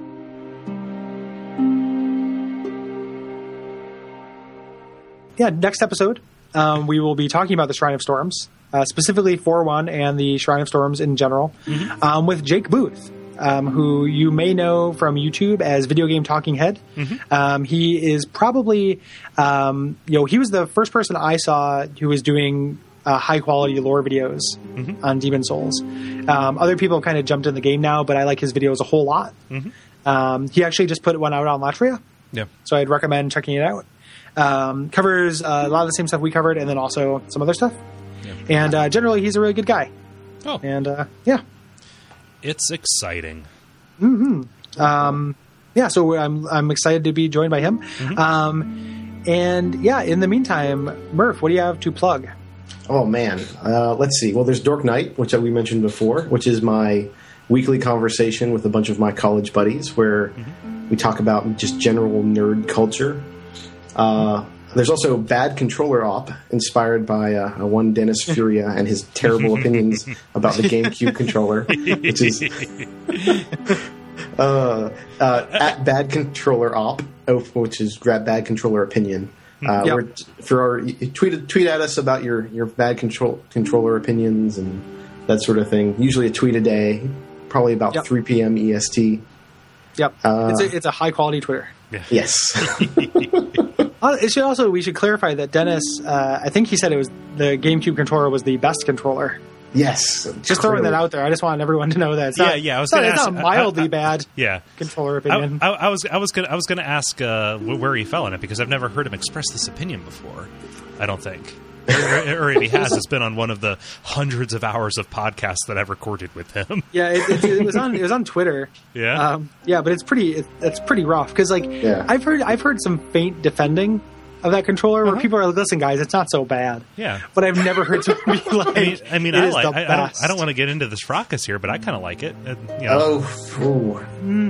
Yeah, next episode, um, we will be talking about the Shrine of Storms, uh, specifically 4 1 and the Shrine of Storms in general, um, with Jake Booth, um, who you may know from YouTube as Video Game Talking Head. Um, he is probably, um, you know, he was the first person I saw who was doing uh, high quality lore videos on Demon Souls. Um, other people kind of jumped in the game now, but I like his videos a whole lot. Um, he actually just put one out on Latria, Yeah. so I'd recommend checking it out. Um, covers uh, a lot of the same stuff we covered, and then also some other stuff. And uh, generally, he's a really good guy. Oh, And uh, yeah, it's exciting. yeah. So I'm I'm excited to be joined by him. Um, and yeah, in the meantime, Murph, what do you have to plug? Oh man, uh, let's see. Well, there's Dork Night, which we mentioned before, which is my weekly conversation with a bunch of my college buddies, where we talk about just general nerd culture. Uh, there's also Bad Controller Op, inspired by uh, one Dennis Furia and his terrible opinions about the GameCube controller, which is uh, uh, at Bad Controller Op, oh, which is grab Bad Controller Opinion. Uh, Yep. we're, for our tweet tweet at us about your your bad control controller opinions and that sort of thing. Usually a tweet a day, probably about Yep. 3 p.m. EST. Yep, it's a it's a high quality Twitter. Yes, Uh, it should also we should clarify that Dennis. Uh, I think he said it was the GameCube controller was the best controller Yes, Just throwing that out there. I just want everyone to know that. It's not, Yeah, yeah, I was it's not, gonna it's not mildly I- I- bad Yeah. controller I, opinion. I, I was I was gonna I was gonna ask uh, where he fell on it because I've never heard him express this opinion before. I don't think, or, or if he has, it's been on one of the hundreds of hours of podcasts that I've recorded with him. yeah, it, it, it was on it was on Twitter. Yeah? um, yeah, but it's pretty it, it's pretty rough because like Yeah. I've heard I've heard some faint defending of that controller where people are like, "Listen, guys, it's not so bad." Yeah. but I've never heard someone be like, I mean, I mean, "It I is like. the I, I don't. I don't want to get into this fracas here, but I kind of like it. Uh, you know, Oh, ooh.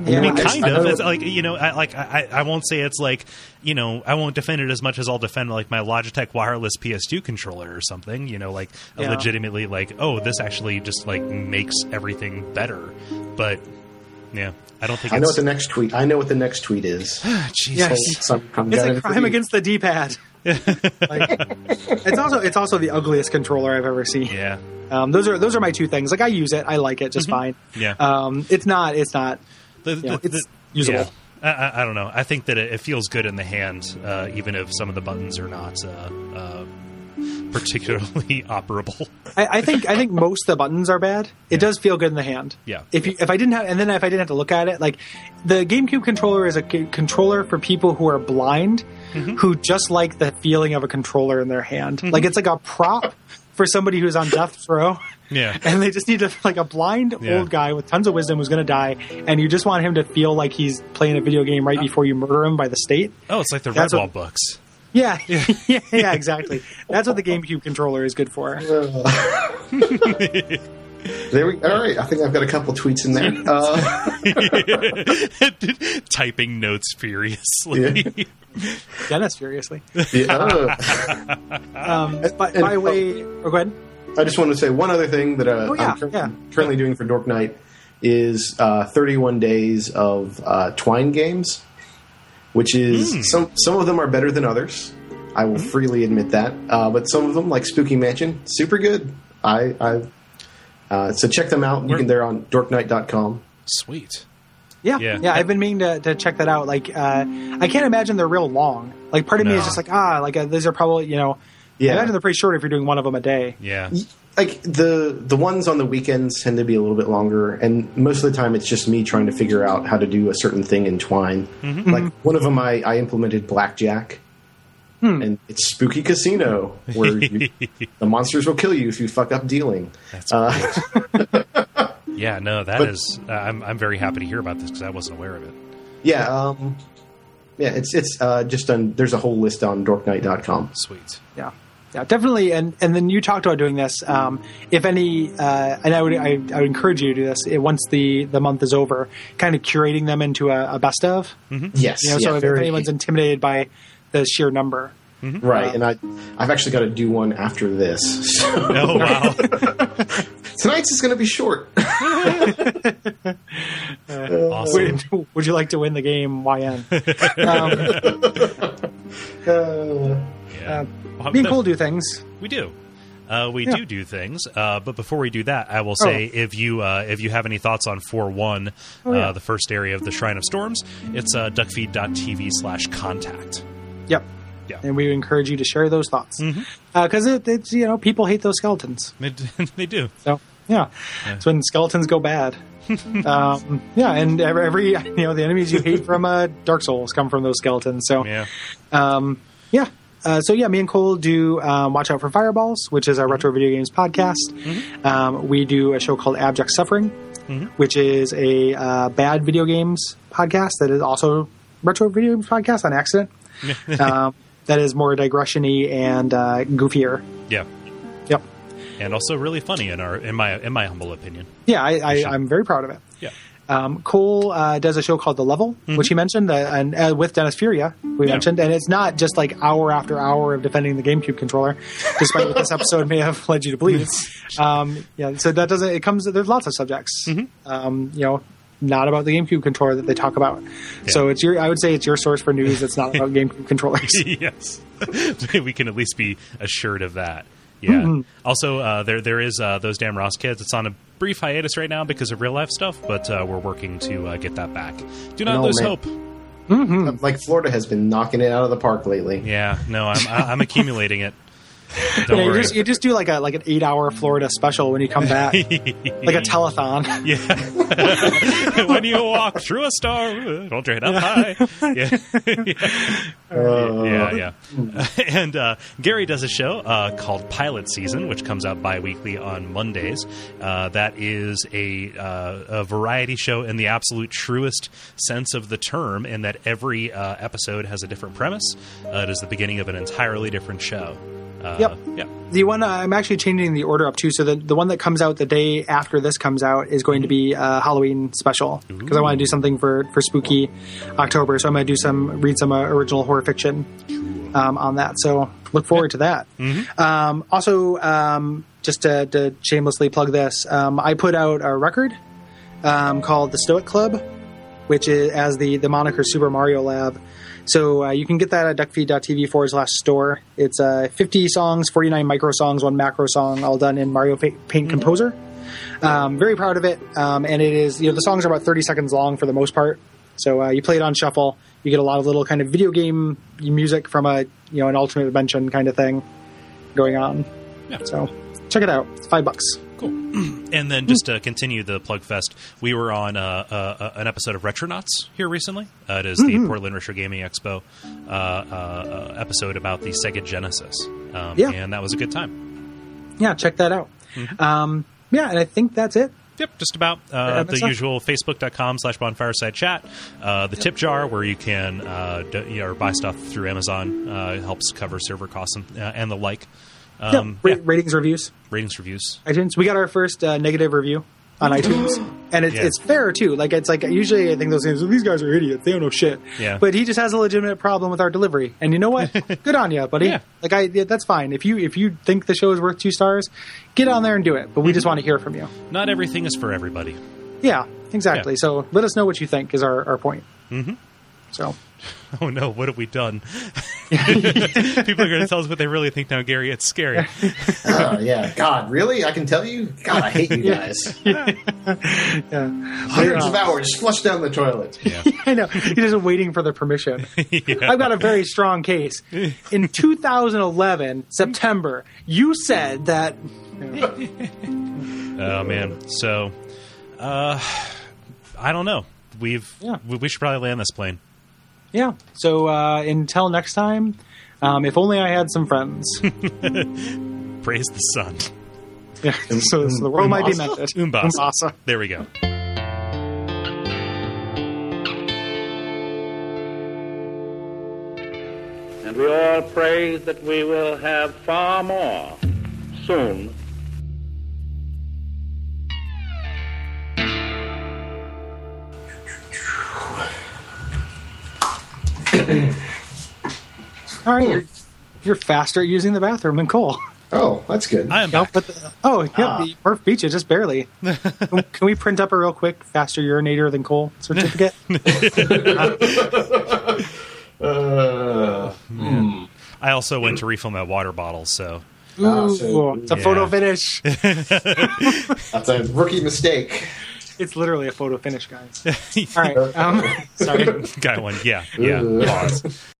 Yeah, I mean, kind I of. know- It's like you know, I, like I, I won't say it's like you know, I won't defend it as much as I'll defend like my Logitech wireless PS2 controller or something. You know, like Yeah. legitimately like, oh, this actually just like makes everything better. But yeah, I don't think I know what the next tweet. I know what the next tweet is. Jeez. Yes. So I'm- I'm It's a crime against the D-pad. like, it's also it's also the ugliest controller I've ever seen. Yeah. Um, those are those are my two things. Like I use it, I like it just fine. Mm-hmm. Yeah. Um, it's not it's not The, you know, it's the- usable. yeah. I, I, I don't know. I think that it, it feels good in the hand, uh, even if some of the buttons are not uh, uh, particularly operable. I, I think I think most of the buttons are bad. It does feel good in the hand. Yeah. If you if I didn't have and then if I didn't have to look at it, like the GameCube controller is a c- controller for people who are blind, Mm-hmm. who just like the feeling of a controller in their hand. Like it's like a prop for somebody who's on death row. Yeah. And they just need to like a blind Yeah. old guy with tons of wisdom who's going to die, and you just want him to feel like he's playing a video game right before you murder him by the state. Oh, it's like the Redwall books. Yeah, yeah, yeah, exactly. That's what the GameCube controller is good for. There we. All right. I think I've got a couple tweets in there. Uh, Typing notes furiously. Dennis, furiously. yeah, Um, by, and- by way, oh, go ahead. I just wanted to say one other thing that uh, Oh, yeah, I'm cur- yeah. currently doing for Dork Night is uh, 31 days of uh, Twine games, which is Hmm. some some of them are better than others. I will freely admit that, uh, but some of them, like Spooky Mansion, super good. I, I uh, so check them out. You Where- can they're on dorknight.com. Sweet. Yeah, Yeah. yeah, I've been meaning to, to check that out. Like, uh, I can't imagine they're real long. Like, part of me is just like, ah, like uh, these are probably, you know, Yeah. I imagine they're pretty short if you're doing one of them a day. Yeah. Like the the ones on the weekends tend to be a little bit longer and most of the time it's just me trying to figure out how to do a certain thing in twine Mm-hmm. like one of them i, I implemented blackjack Hmm. and it's spooky casino where you, the monsters will kill you if you fuck up dealing That's uh, Yeah, no, that But- is. Uh, I'm I'm very happy to hear about this because I wasn't aware of it. yeah um yeah it's it's uh, just on there's a whole list on dorknight.com Sweet. Yeah, yeah, definitely. And and then you talked about doing this. Um, if any, uh, and I would I, I would encourage you to do this once the the month is over, kind of curating them into a, a best of. yes You know, yeah, so if very- anyone's intimidated by the sheer number, right and i i've actually got to do one after this so Oh wow. tonight's is going to be short awesome. would, would you like to win the game? YN. Um, uh, Yeah. Well, me and Kole do things. We do. Uh, we Yeah. do do things, uh, but before we do that, I will say if you uh, if you have any thoughts on four one, Oh, yeah. uh, the first area of the Shrine of Storms, it's uh, duckfeed.tv slash contact. Yep. Yeah. And we encourage you to share those thoughts because it, it's you know people hate those skeletons. They, they do. So yeah, it's when skeletons go bad. um, yeah, and every, every you know the enemies you hate from uh, Dark Souls come from those skeletons. So Yeah. um, yeah. Uh, so yeah, me and Kole do um, Watch Out for Fireballs, which is our retro video games podcast. Um, we do a show called Abject Suffering, which is a uh, bad video games podcast that is also retro video games podcast on accident. um, that is more digression-y and uh, goofier. Yeah. Yep. And also really funny in our in my in my humble opinion. Yeah, I, I, should. I'm very proud of it. Yeah. Um, Kole uh, does a show called The Level, which he mentioned, uh, and uh, with Dennis Furia, we Mm-hmm. Yeah. mentioned, and it's not just like hour after hour of defending the GameCube controller, despite what this episode may have led you to believe. Um, yeah, so that doesn't. It comes. There's lots of subjects. Mm-hmm. Um, you know, not about the GameCube controller that they talk about. So it's your. I would say it's your source for news that's not about GameCube controllers. yes, we can at least be assured of that. Yeah. Mm-hmm. Also, uh, there there is uh, those damn Ross kids. It's on a brief hiatus right now because of real life stuff, but uh, we're working to uh, get that back. Do not No, lose man. hope. Hmm. like Florida has been knocking it out of the park lately. Yeah, no, I'm I'm accumulating it. Don't Yeah, you just you just do like a like an eight hour Florida special when you come back, like a telethon. Yeah. when you walk through a hold your head up high. Yeah. yeah, yeah. and uh, Gary does a show uh, called Pilot Season, which comes out bi weekly on Mondays. Uh, that is a, uh, a variety show in the absolute truest sense of the term, in that every uh, episode has a different premise. Uh, it is the beginning of an entirely different show. Uh, Yep. Yeah. The one uh, I'm actually changing the order up too. So the the one that comes out the day after this comes out is going to be a Halloween special because I want to do something for for spooky October. So I'm going to do some read some uh, original horror fiction um, on that. So look forward to that. Um, also, um, just to, to shamelessly plug this, um, I put out a record um, called the Stoic Club, which is as the the moniker Super Mario Lab. So uh, you can get that at duckfeed.tv forward slash store. It's uh, 50 songs, 49 micro songs, one macro song, all done in Mario Pa- Paint Composer. Um, very proud of it. Um, and it is, you know, the songs are about 30 seconds long for the most part. So uh, you play it on shuffle. You get a lot of little kind of video game music from a, you know, an alternate dimension kind of thing going on. Yeah. So check it out. It's five bucks. Cool. and then just to continue the plug fest, we were on uh, uh, an episode of Retronauts here recently. Uh, it is the Portland Retro Gaming Expo uh, uh, uh, episode about the Sega Genesis. Um, Yeah. And that was a good time. Yeah, check that out. Um, yeah, and I think that's it. Yep, just about uh, the usual facebook.com slash bonfireside chat. Uh, the tip jar where you can uh, do, you know, or buy stuff through Amazon uh, helps cover server costs and, uh, and the like. Um, yeah, yeah, ratings, reviews. ratings, reviews. iTunes. We got our first uh, negative review on iTunes, and it's Yeah. it's fair too. Like it's like usually I think those things. These guys are idiots. They don't know shit. Yeah. But he just has a legitimate problem with our delivery, and you know what? Good on you, buddy. Yeah. Like I, yeah, that's fine. If you if you think the show is worth two stars, get on there and do it. But we just want to hear from you. Not everything is for everybody. Yeah, exactly. So let us know what you think is our our point. Mm-hmm. So Oh no, what have we done? People are going to tell us what they really think now, Gary. It's scary. Oh yeah, God, really? I can tell you. God, I hate you guys. yeah, Hundreds of hours flushed down the toilet. Yeah. I know. You're just waiting for the permission. I've got a very strong case. In 2011, September, you said that. Oh man. So, uh, I don't know. We've Yeah. we, we should probably land this plane. Yeah. So uh, until next time, um, if only I had some friends. Praise the sun. yeah. So, so the world might be Umbasa? mended. Umbasa. Umbasa. There we go. And we all pray that we will have far more soon All right. You're, you're faster at using the bathroom than Kole. Oh, that's good. I am back. but the, oh, yep, the Murph beat you just barely. can, can we print up a real quick faster urinator than Kole certificate? Uh, I also went to refill my water bottle, so Ah, Ooh, it's a yeah. photo finish. that's a rookie mistake. It's literally a photo finish, guys. All right. Um, sorry. got one. Yeah, yeah. Pause.